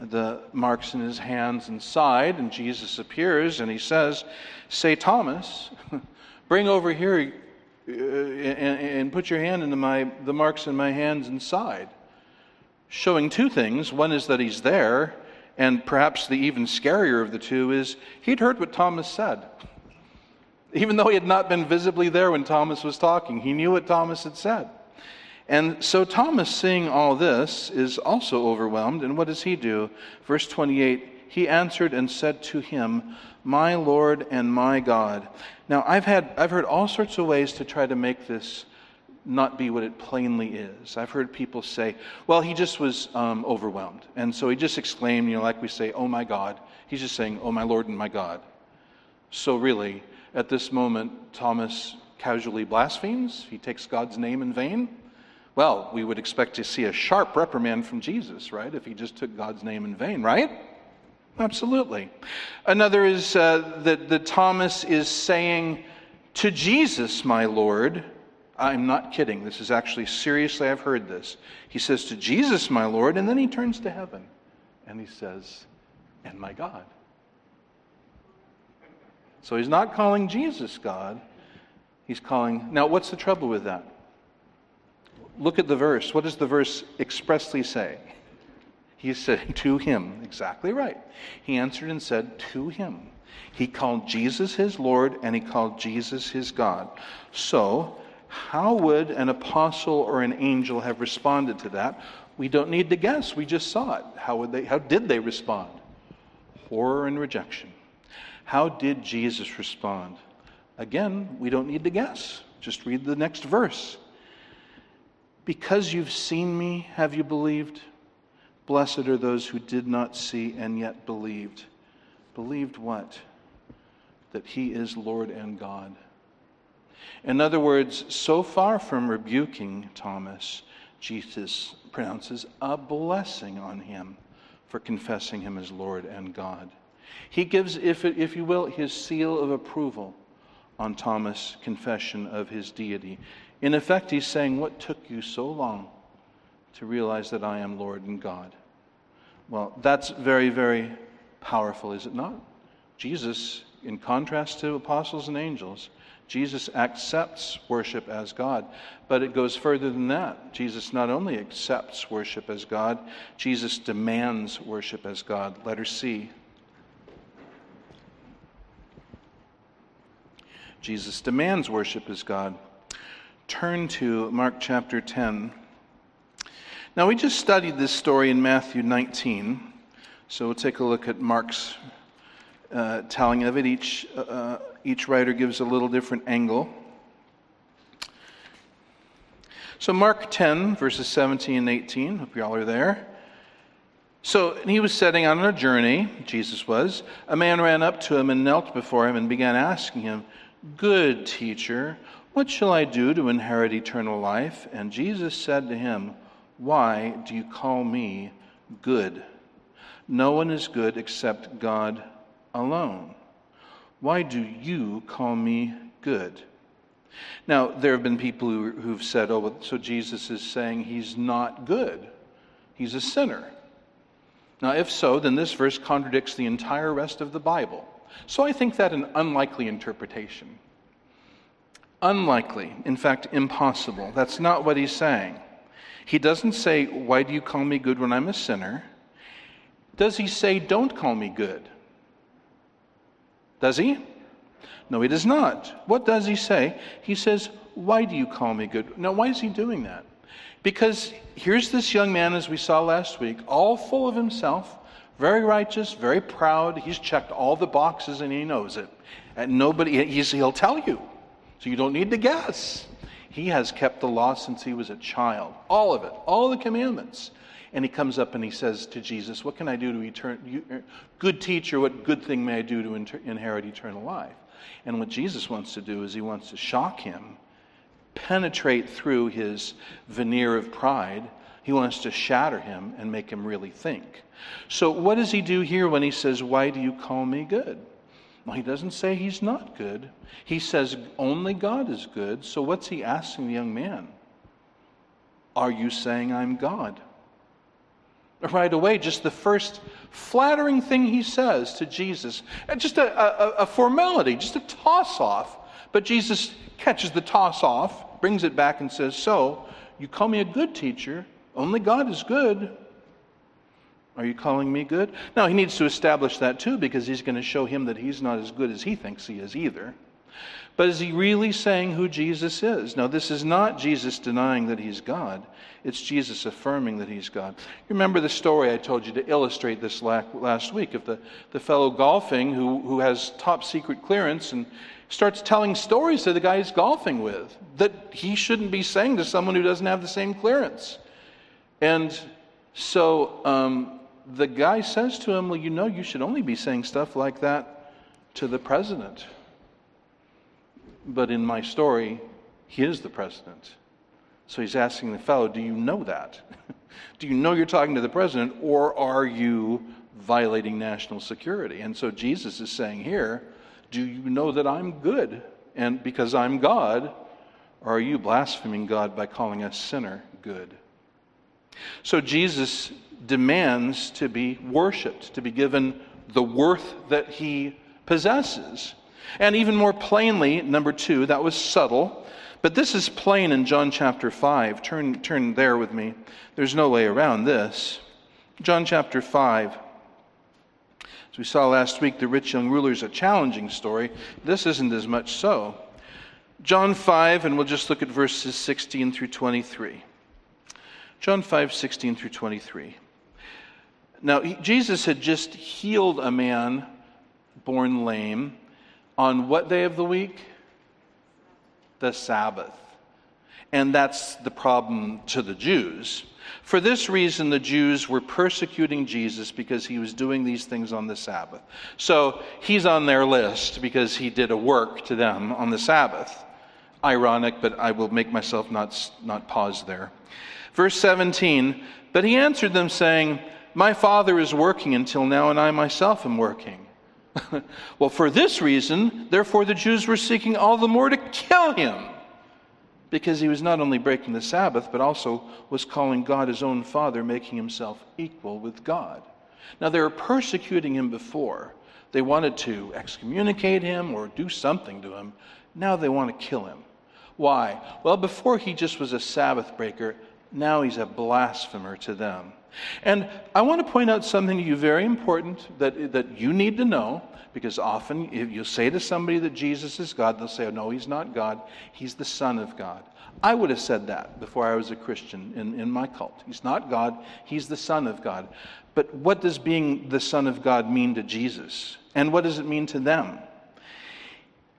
the marks in his hands and side. And Jesus appears and he says, Say, Thomas, bring over here uh, and, and put your hand into my, the marks in my hands and side. Showing two things. One is that he's there, and perhaps the even scarier of the two is he'd heard what Thomas said. Even though he had not been visibly there when Thomas was talking, he knew what Thomas had said. And so Thomas, seeing all this, is also overwhelmed. And what does he do? Verse 28 He answered and said to him, My Lord and my God. Now, I've, had, I've heard all sorts of ways to try to make this not be what it plainly is. I've heard people say, well, he just was um, overwhelmed. And so he just exclaimed, you know, like we say, oh my God. He's just saying, oh my Lord and my God. So, really, at this moment, Thomas casually blasphemes. He takes God's name in vain. Well, we would expect to see a sharp reprimand from Jesus, right? If he just took God's name in vain, right? Absolutely. Another is uh, that, that Thomas is saying to Jesus, my Lord, I'm not kidding. This is actually seriously, I've heard this. He says to Jesus, my Lord, and then he turns to heaven and he says, and my God. So he's not calling Jesus God. He's calling. Now, what's the trouble with that? Look at the verse. What does the verse expressly say? He said, To him. Exactly right. He answered and said, To him. He called Jesus his Lord and he called Jesus his God. So, how would an apostle or an angel have responded to that? We don't need to guess. We just saw it. How, would they, how did they respond? Horror and rejection. How did Jesus respond? Again, we don't need to guess. Just read the next verse. Because you've seen me, have you believed? Blessed are those who did not see and yet believed. Believed what? That he is Lord and God. In other words, so far from rebuking Thomas, Jesus pronounces a blessing on him for confessing him as Lord and God. He gives, if, if you will, his seal of approval on Thomas' confession of his deity. In effect, he's saying, What took you so long to realize that I am Lord and God? Well, that's very, very powerful, is it not? Jesus, in contrast to apostles and angels, Jesus accepts worship as God. But it goes further than that. Jesus not only accepts worship as God, Jesus demands worship as God. Letter C. Jesus demands worship as God turn to Mark chapter 10. Now, we just studied this story in Matthew 19, so we'll take a look at Mark's uh, telling of it. Each, uh, each writer gives a little different angle. So, Mark 10, verses 17 and 18, hope you all are there. So he was setting out on a journey, Jesus was. A man ran up to him and knelt before him and began asking him, Good teacher, what shall I do to inherit eternal life? And Jesus said to him, Why do you call me good? No one is good except God alone. Why do you call me good? Now, there have been people who, who've said, oh, so Jesus is saying he's not good, he's a sinner. Now, if so, then this verse contradicts the entire rest of the Bible. So I think that an unlikely interpretation. Unlikely, in fact, impossible. That's not what he's saying. He doesn't say, Why do you call me good when I'm a sinner? Does he say, Don't call me good? Does he? No, he does not. What does he say? He says, Why do you call me good? Now, why is he doing that? Because here's this young man, as we saw last week, all full of himself, very righteous, very proud. He's checked all the boxes and he knows it. And nobody, he'll tell you. So you don't need to guess. He has kept the law since he was a child. All of it, all the commandments. And he comes up and he says to Jesus, What can I do to etern- er, good teacher, what good thing may I do to inter- inherit eternal life? And what Jesus wants to do is he wants to shock him, penetrate through his veneer of pride. He wants to shatter him and make him really think. So, what does he do here when he says, Why do you call me good? Well, he doesn't say he's not good. He says only God is good. So, what's he asking the young man? Are you saying I'm God? Right away, just the first flattering thing he says to Jesus, just a, a, a formality, just a toss off. But Jesus catches the toss off, brings it back, and says, So, you call me a good teacher, only God is good. Are you calling me good? Now, he needs to establish that too because he's going to show him that he's not as good as he thinks he is either. But is he really saying who Jesus is? No, this is not Jesus denying that he's God, it's Jesus affirming that he's God. You remember the story I told you to illustrate this last week of the, the fellow golfing who, who has top secret clearance and starts telling stories to the guy he's golfing with that he shouldn't be saying to someone who doesn't have the same clearance. And so um, the guy says to him, Well, you know, you should only be saying stuff like that to the president. But in my story, he is the president. So he's asking the fellow, Do you know that? Do you know you're talking to the president, or are you violating national security? And so Jesus is saying here, Do you know that I'm good? And because I'm God, or are you blaspheming God by calling a sinner good? So Jesus demands to be worshiped, to be given the worth that he possesses. And even more plainly, number two, that was subtle, but this is plain in John chapter 5. Turn, turn there with me. There's no way around this. John chapter 5. As we saw last week, the rich young ruler is a challenging story. This isn't as much so. John 5, and we'll just look at verses 16 through 23. John 5, 16 through 23. Now, Jesus had just healed a man born lame on what day of the week? The Sabbath. And that's the problem to the Jews. For this reason, the Jews were persecuting Jesus because he was doing these things on the Sabbath. So he's on their list because he did a work to them on the Sabbath. Ironic, but I will make myself not, not pause there. Verse 17 But he answered them, saying, My Father is working until now, and I myself am working. well, for this reason, therefore, the Jews were seeking all the more to kill him, because he was not only breaking the Sabbath, but also was calling God his own Father, making himself equal with God. Now, they were persecuting him before. They wanted to excommunicate him or do something to him. Now they want to kill him. Why? Well, before he just was a Sabbath breaker, now he's a blasphemer to them. And I want to point out something to you very important that, that you need to know, because often if you say to somebody that Jesus is God, they'll say, oh, No, he's not God, he's the Son of God. I would have said that before I was a Christian in, in my cult. He's not God, he's the Son of God. But what does being the Son of God mean to Jesus? And what does it mean to them?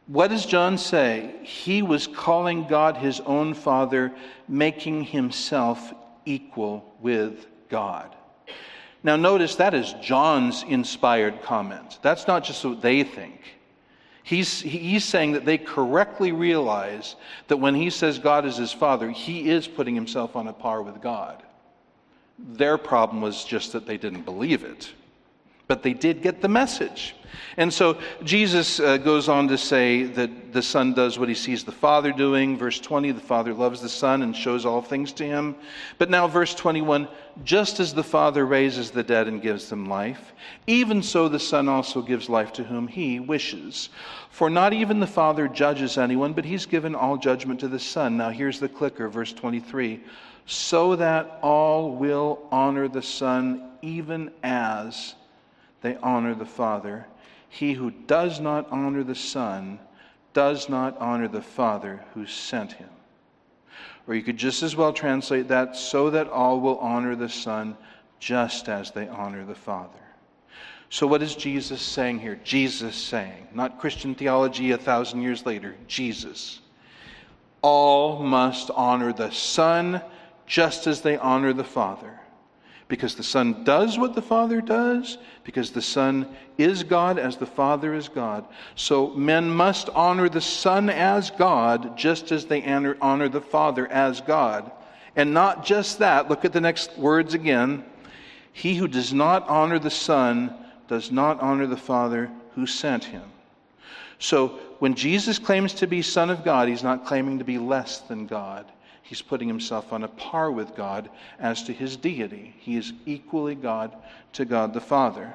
What does John say? He was calling God his own Father, making himself equal with God. Now, notice that is John's inspired comment. That's not just what they think. He's, he's saying that they correctly realize that when he says God is his father, he is putting himself on a par with God. Their problem was just that they didn't believe it. But they did get the message. And so Jesus uh, goes on to say that the Son does what he sees the Father doing. Verse 20, the Father loves the Son and shows all things to him. But now, verse 21, just as the Father raises the dead and gives them life, even so the Son also gives life to whom he wishes. For not even the Father judges anyone, but he's given all judgment to the Son. Now, here's the clicker, verse 23 so that all will honor the Son even as they honor the Father. He who does not honor the Son does not honor the Father who sent him. Or you could just as well translate that so that all will honor the Son just as they honor the Father. So, what is Jesus saying here? Jesus saying, not Christian theology a thousand years later, Jesus. All must honor the Son just as they honor the Father because the Son does what the Father does, because the Son is God as the Father is God. So men must honor the Son as God, just as they honor the Father as God. And not just that, look at the next words again. He who does not honor the Son does not honor the Father who sent him. So when Jesus claims to be Son of God, he's not claiming to be less than God he's putting himself on a par with God as to his deity. He is equally God to God the Father.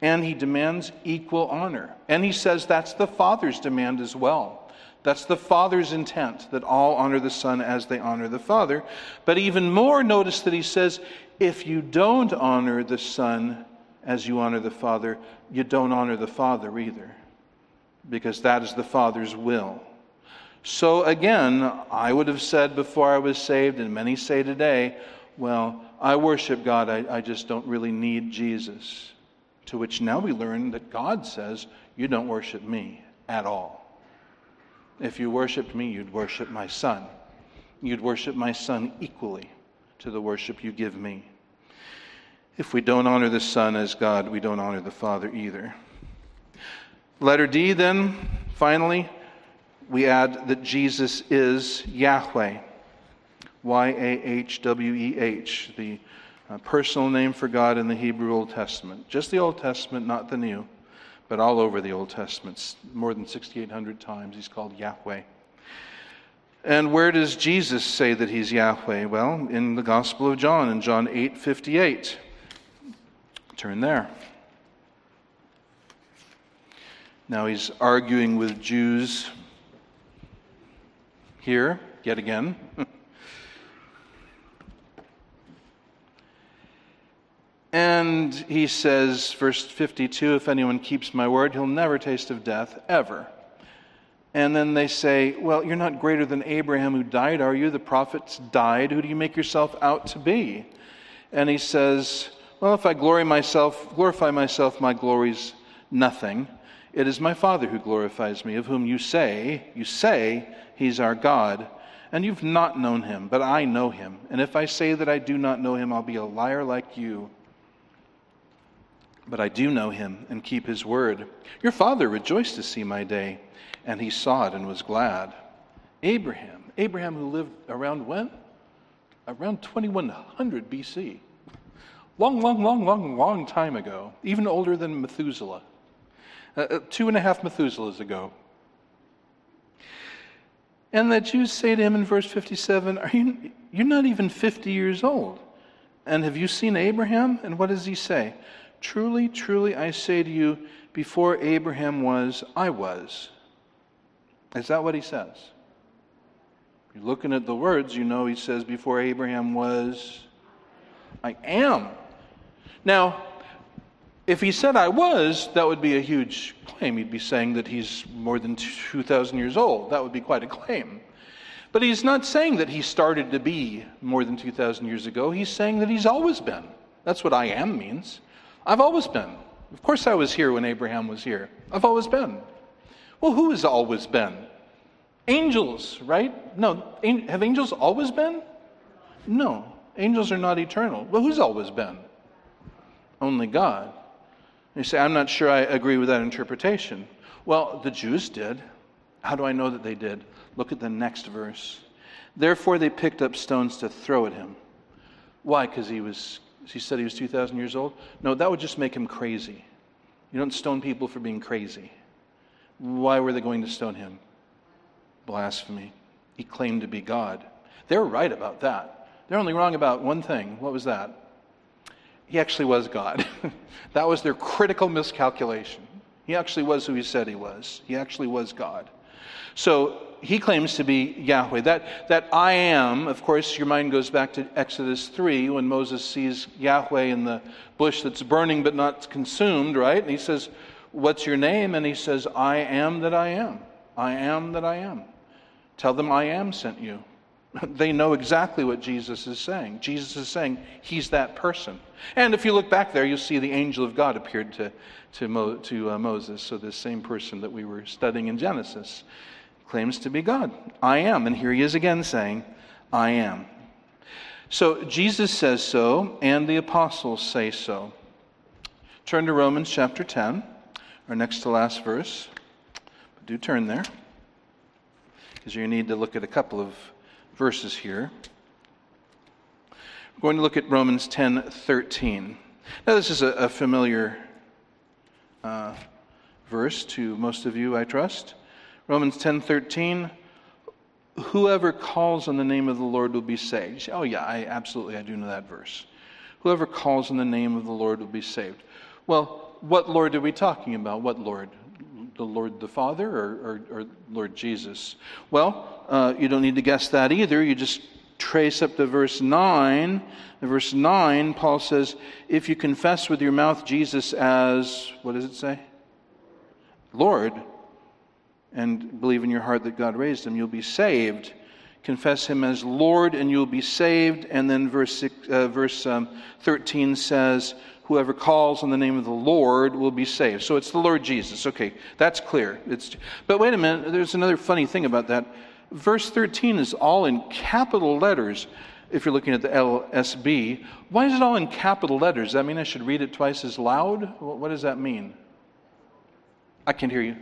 And he demands equal honor. And he says that's the Father's demand as well. That's the Father's intent, that all honor the Son as they honor the Father. But even more, notice that he says, if you don't honor the Son as you honor the Father, you don't honor the Father either, because that is the Father's will. So again, I would have said before I was saved, and many say today, well, I worship God, I, I just don't really need Jesus. To which now we learn that God says, You don't worship me at all. If you worshiped me, you'd worship my Son. You'd worship my Son equally to the worship you give me. If we don't honor the Son as God, we don't honor the Father either. Letter D, then, finally we add that Jesus is Yahweh, Y A H W E H, the uh, personal name for God in the Hebrew Old Testament. Just the Old Testament, not the New, but all over the Old Testament. More than 6,800 times he's called Yahweh. And where does Jesus say that he's Yahweh? Well, in the Gospel of John, in John 8 58. Turn there. Now he's arguing with Jews here, yet again. and he says, verse 52 if anyone keeps my word, he'll never taste of death, ever. And then they say, Well, you're not greater than Abraham who died, are you? The prophets died. Who do you make yourself out to be? And he says, Well, if I glory myself, glorify myself, my glory's nothing. It is my Father who glorifies me, of whom you say, you say, He's our God. And you've not known him, but I know him. And if I say that I do not know him, I'll be a liar like you. But I do know him and keep his word. Your father rejoiced to see my day, and he saw it and was glad. Abraham, Abraham who lived around when? Around 2100 BC. Long, long, long, long, long time ago. Even older than Methuselah. Uh, uh two and a half Methuselahs ago. And the Jews say to him in verse 57, Are you, You're not even 50 years old. And have you seen Abraham? And what does he say? Truly, truly, I say to you, before Abraham was, I was. Is that what he says? You're looking at the words, you know he says, Before Abraham was, I am. Now, if he said I was, that would be a huge claim. He'd be saying that he's more than 2,000 years old. That would be quite a claim. But he's not saying that he started to be more than 2,000 years ago. He's saying that he's always been. That's what I am means. I've always been. Of course, I was here when Abraham was here. I've always been. Well, who has always been? Angels, right? No. Have angels always been? No. Angels are not eternal. Well, who's always been? Only God. You say, I'm not sure I agree with that interpretation. Well, the Jews did. How do I know that they did? Look at the next verse. Therefore, they picked up stones to throw at him. Why? Because he was He said he was 2,000 years old? No, that would just make him crazy. You don't stone people for being crazy. Why were they going to stone him? Blasphemy. He claimed to be God. They were right about that. They're only wrong about one thing. What was that? He actually was God. that was their critical miscalculation. He actually was who he said he was. He actually was God. So he claims to be Yahweh. That, that I am, of course, your mind goes back to Exodus 3 when Moses sees Yahweh in the bush that's burning but not consumed, right? And he says, What's your name? And he says, I am that I am. I am that I am. Tell them I am sent you. They know exactly what Jesus is saying. Jesus is saying he's that person. And if you look back there, you'll see the angel of God appeared to, to, Mo, to uh, Moses. So, this same person that we were studying in Genesis claims to be God. I am. And here he is again saying, I am. So, Jesus says so, and the apostles say so. Turn to Romans chapter 10, our next to last verse. But do turn there, because you need to look at a couple of verses here. We're going to look at Romans 10 13. Now, this is a, a familiar uh, verse to most of you, I trust. Romans 10 13. Whoever calls on the name of the Lord will be saved. Say, Oh, yeah, I absolutely I do know that verse. Whoever calls on the name of the Lord will be saved. Well, what Lord are we talking about? What Lord? the Lord the Father or, or, or Lord Jesus? Well, uh, you don't need to guess that either. You just trace up to verse 9. In verse 9, Paul says, If you confess with your mouth Jesus as, what does it say? Lord, and believe in your heart that God raised him, you'll be saved. Confess him as Lord, and you'll be saved. And then verse, six, uh, verse um, 13 says, whoever calls on the name of the Lord will be saved. So it's the Lord Jesus. Okay, that's clear. It's, but wait a minute, there's another funny thing about that. Verse 13 is all in capital letters if you're looking at the LSB. Why is it all in capital letters? Does that mean I should read it twice as loud? What does that mean? I can't hear you.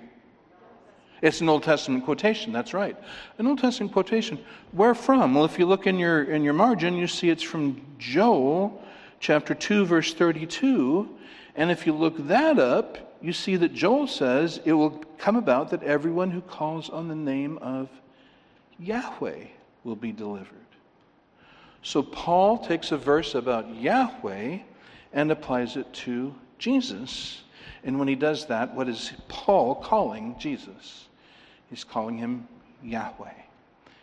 It's an Old Testament quotation, that's right. An Old Testament quotation. Where from? Well, if you look in your, in your margin, you see it's from Joel chapter 2, verse 32. And if you look that up, you see that Joel says it will come about that everyone who calls on the name of Yahweh will be delivered. So Paul takes a verse about Yahweh and applies it to Jesus. And when he does that, what is Paul calling Jesus? He's calling him Yahweh.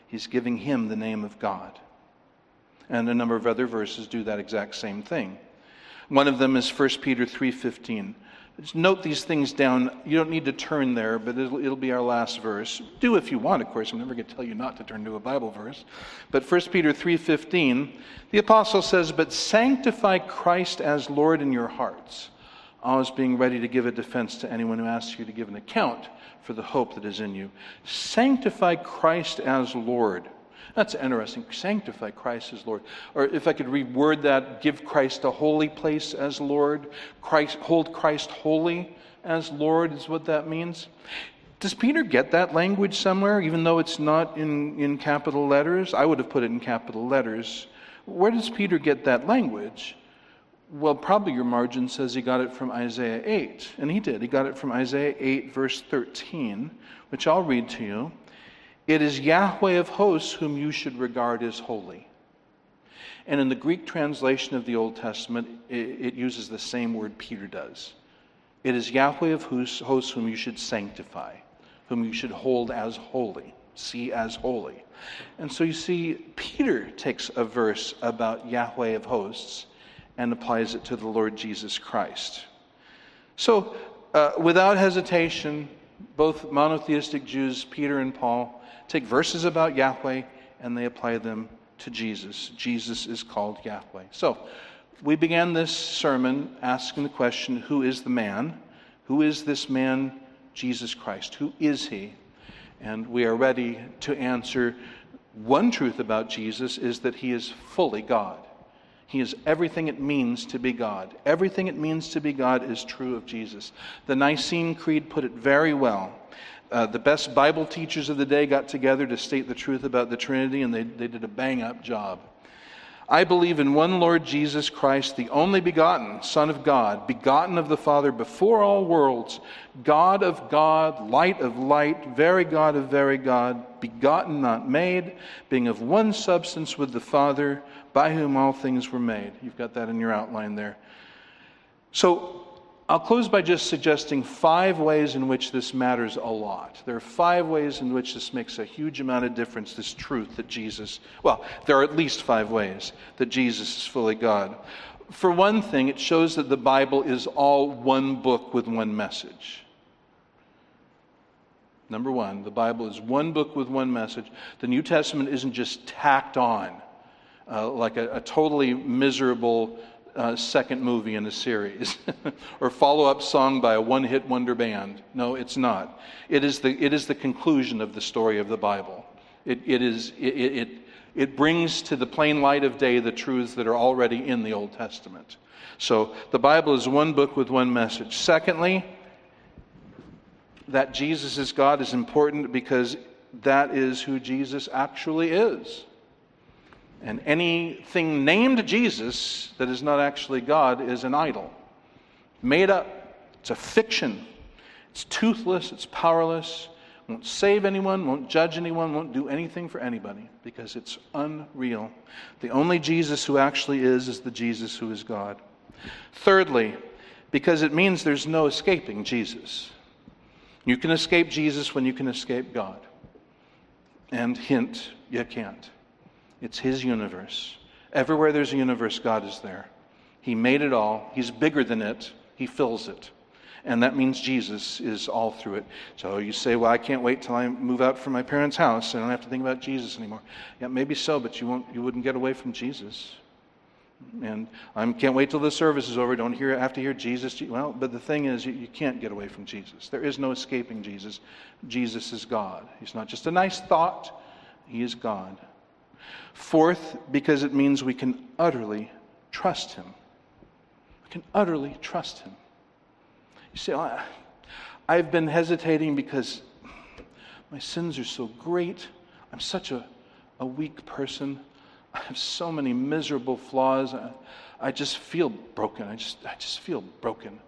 He's giving him the name of God. And a number of other verses do that exact same thing. One of them is 1 Peter 3:15. Just note these things down. You don't need to turn there, but it'll, it'll, be our last verse. Do if you want, of course. I'm never going to tell you not to turn to a Bible verse. But 1 Peter 3:15, the apostle says, "But sanctify Christ as Lord in your hearts, always being ready to give a defense to anyone who asks you to give an account for the hope that is in you. Sanctify Christ as Lord." That's interesting. Sanctify Christ as Lord. Or if I could reword that, give Christ a holy place as Lord. Christ, hold Christ holy as Lord is what that means. Does Peter get that language somewhere, even though it's not in, in capital letters? I would have put it in capital letters. Where does Peter get that language? Well, probably your margin says he got it from Isaiah 8. And he did. He got it from Isaiah 8, verse 13, which I'll read to you. It is Yahweh of hosts whom you should regard as holy. And in the Greek translation of the Old Testament, it, uses the same word Peter does. It is Yahweh of hosts whom you should sanctify, whom you should hold as holy, see as holy. And so you see, Peter takes a verse about Yahweh of hosts and applies it to the Lord Jesus Christ. So, uh, without hesitation, both monotheistic Jews, Peter and Paul, take verses about Yahweh and they apply them to Jesus. Jesus is called Yahweh. So, we began this sermon asking the question who is the man? Who is this man, Jesus Christ? Who is he? And we are ready to answer one truth about Jesus is that he is fully God. He is everything it means to be God. Everything it means to be God is true of Jesus. The Nicene Creed put it very well. Uh, the best Bible teachers of the day got together to state the truth about the Trinity, and they, they did a bang up job. I believe in one Lord Jesus Christ, the only begotten Son of God, begotten of the Father before all worlds, God of God, light of light, very God of very God, begotten, not made, being of one substance with the Father, by whom all things were made. You've got that in your outline there. So I'll close by just suggesting five ways in which this matters a lot. There are five ways in which this makes a huge amount of difference, this truth that Jesus, well, there are at least five ways that Jesus is fully God. For one thing, it shows that the Bible is all one book with one message. Number one, the Bible is one book with one message. The New Testament isn't just tacked on uh, like a, a totally miserable uh, second movie in a series or follow up song by a one hit wonder band. No, it's not. It is the, it is the conclusion of the story of the Bible. It, it, is, it, it, it brings to the plain light of day the truths that are already in the Old Testament. So the Bible is one book with one message. Secondly, that Jesus is God is important because that is who Jesus actually is. And anything named Jesus that is not actually God is an idol. Made up. It's a fiction. It's toothless. It's powerless. Won't save anyone, won't judge anyone, won't do anything for anybody because it's unreal. The only Jesus who actually is is the Jesus who is God. Thirdly, because it means there's no escaping Jesus. You can escape Jesus when you can escape God. And hint, you can't. It's His universe. Everywhere there's a universe, God is there. He made it all. He's bigger than it. He fills it. And that means Jesus is all through it. So you say, well, I can't wait till I move out from my parents' house. I don't have to think about Jesus anymore. Yeah, maybe so, but you, won't, you wouldn't get away from Jesus. And I can't wait till the service is over. Don't hear, have to hear Jesus. Well, but the thing is, you, you can't get away from Jesus. There is no escaping Jesus. Jesus is God. He's not just a nice thought, He is God. Fourth, because it means we can utterly trust Him. We can utterly trust Him. You say, I've been hesitating because my sins are so great. I'm such a, a weak person. I have so many miserable flaws. I, I just feel broken. I just, I just feel broken.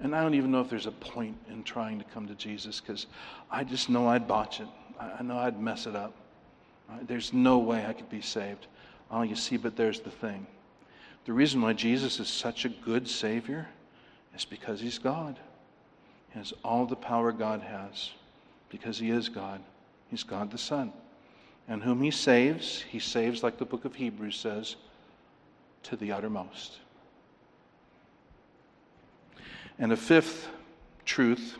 And I don't even know if there's a point in trying to come to Jesus because I just know I'd botch it. I know I'd mess it up. Uh, there's no way I could be saved. Oh, you see, but there's the thing. The reason why Jesus is such a good Savior is because He's God. He has all the power God has because He is God. He's God the Son. And whom He saves, He saves, like the book of Hebrews says, to the uttermost. And a fifth truth,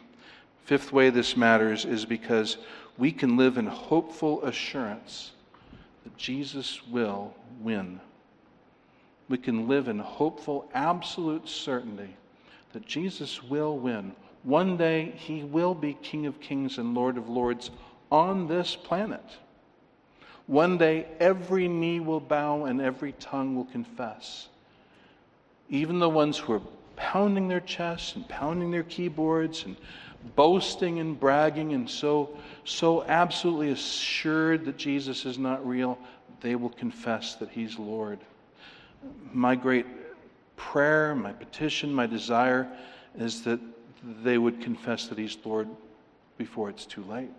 fifth way this matters, is because we can live in hopeful assurance that Jesus will win. We can live in hopeful, absolute certainty that Jesus will win. One day, he will be King of Kings and Lord of Lords on this planet. One day, every knee will bow and every tongue will confess. Even the ones who are pounding their chests and pounding their keyboards and boasting and bragging and so, so absolutely assured that Jesus is not real, they will confess that He's Lord. My great prayer, my petition, my desire is that they would confess that He's Lord before it's too late.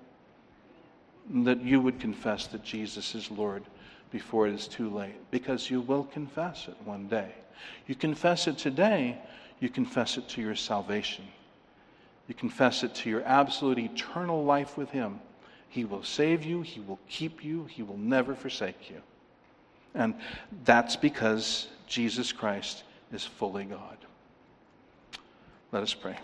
That you would confess that Jesus is Lord before it is too late, because you will confess it one day. You confess it today, you confess it to your salvation. You confess it to your absolute eternal life with Him. He will save you, He will keep you, He will never forsake you. And that's because Jesus Christ is fully God. Let us pray.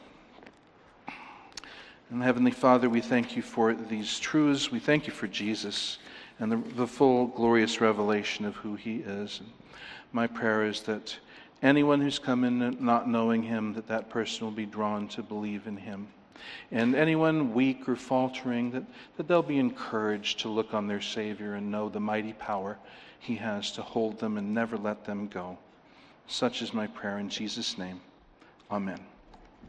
And Heavenly Father, we thank you for these truths. We thank you for Jesus and the, the full glorious revelation of who He is. And my prayer is that anyone who's come in not knowing him, that that person will be drawn to believe in him. And anyone weak or faltering, that, that they'll be encouraged to look on their Savior and know the mighty power he has to hold them and never let them go. Such is my prayer in Jesus' name. Amen.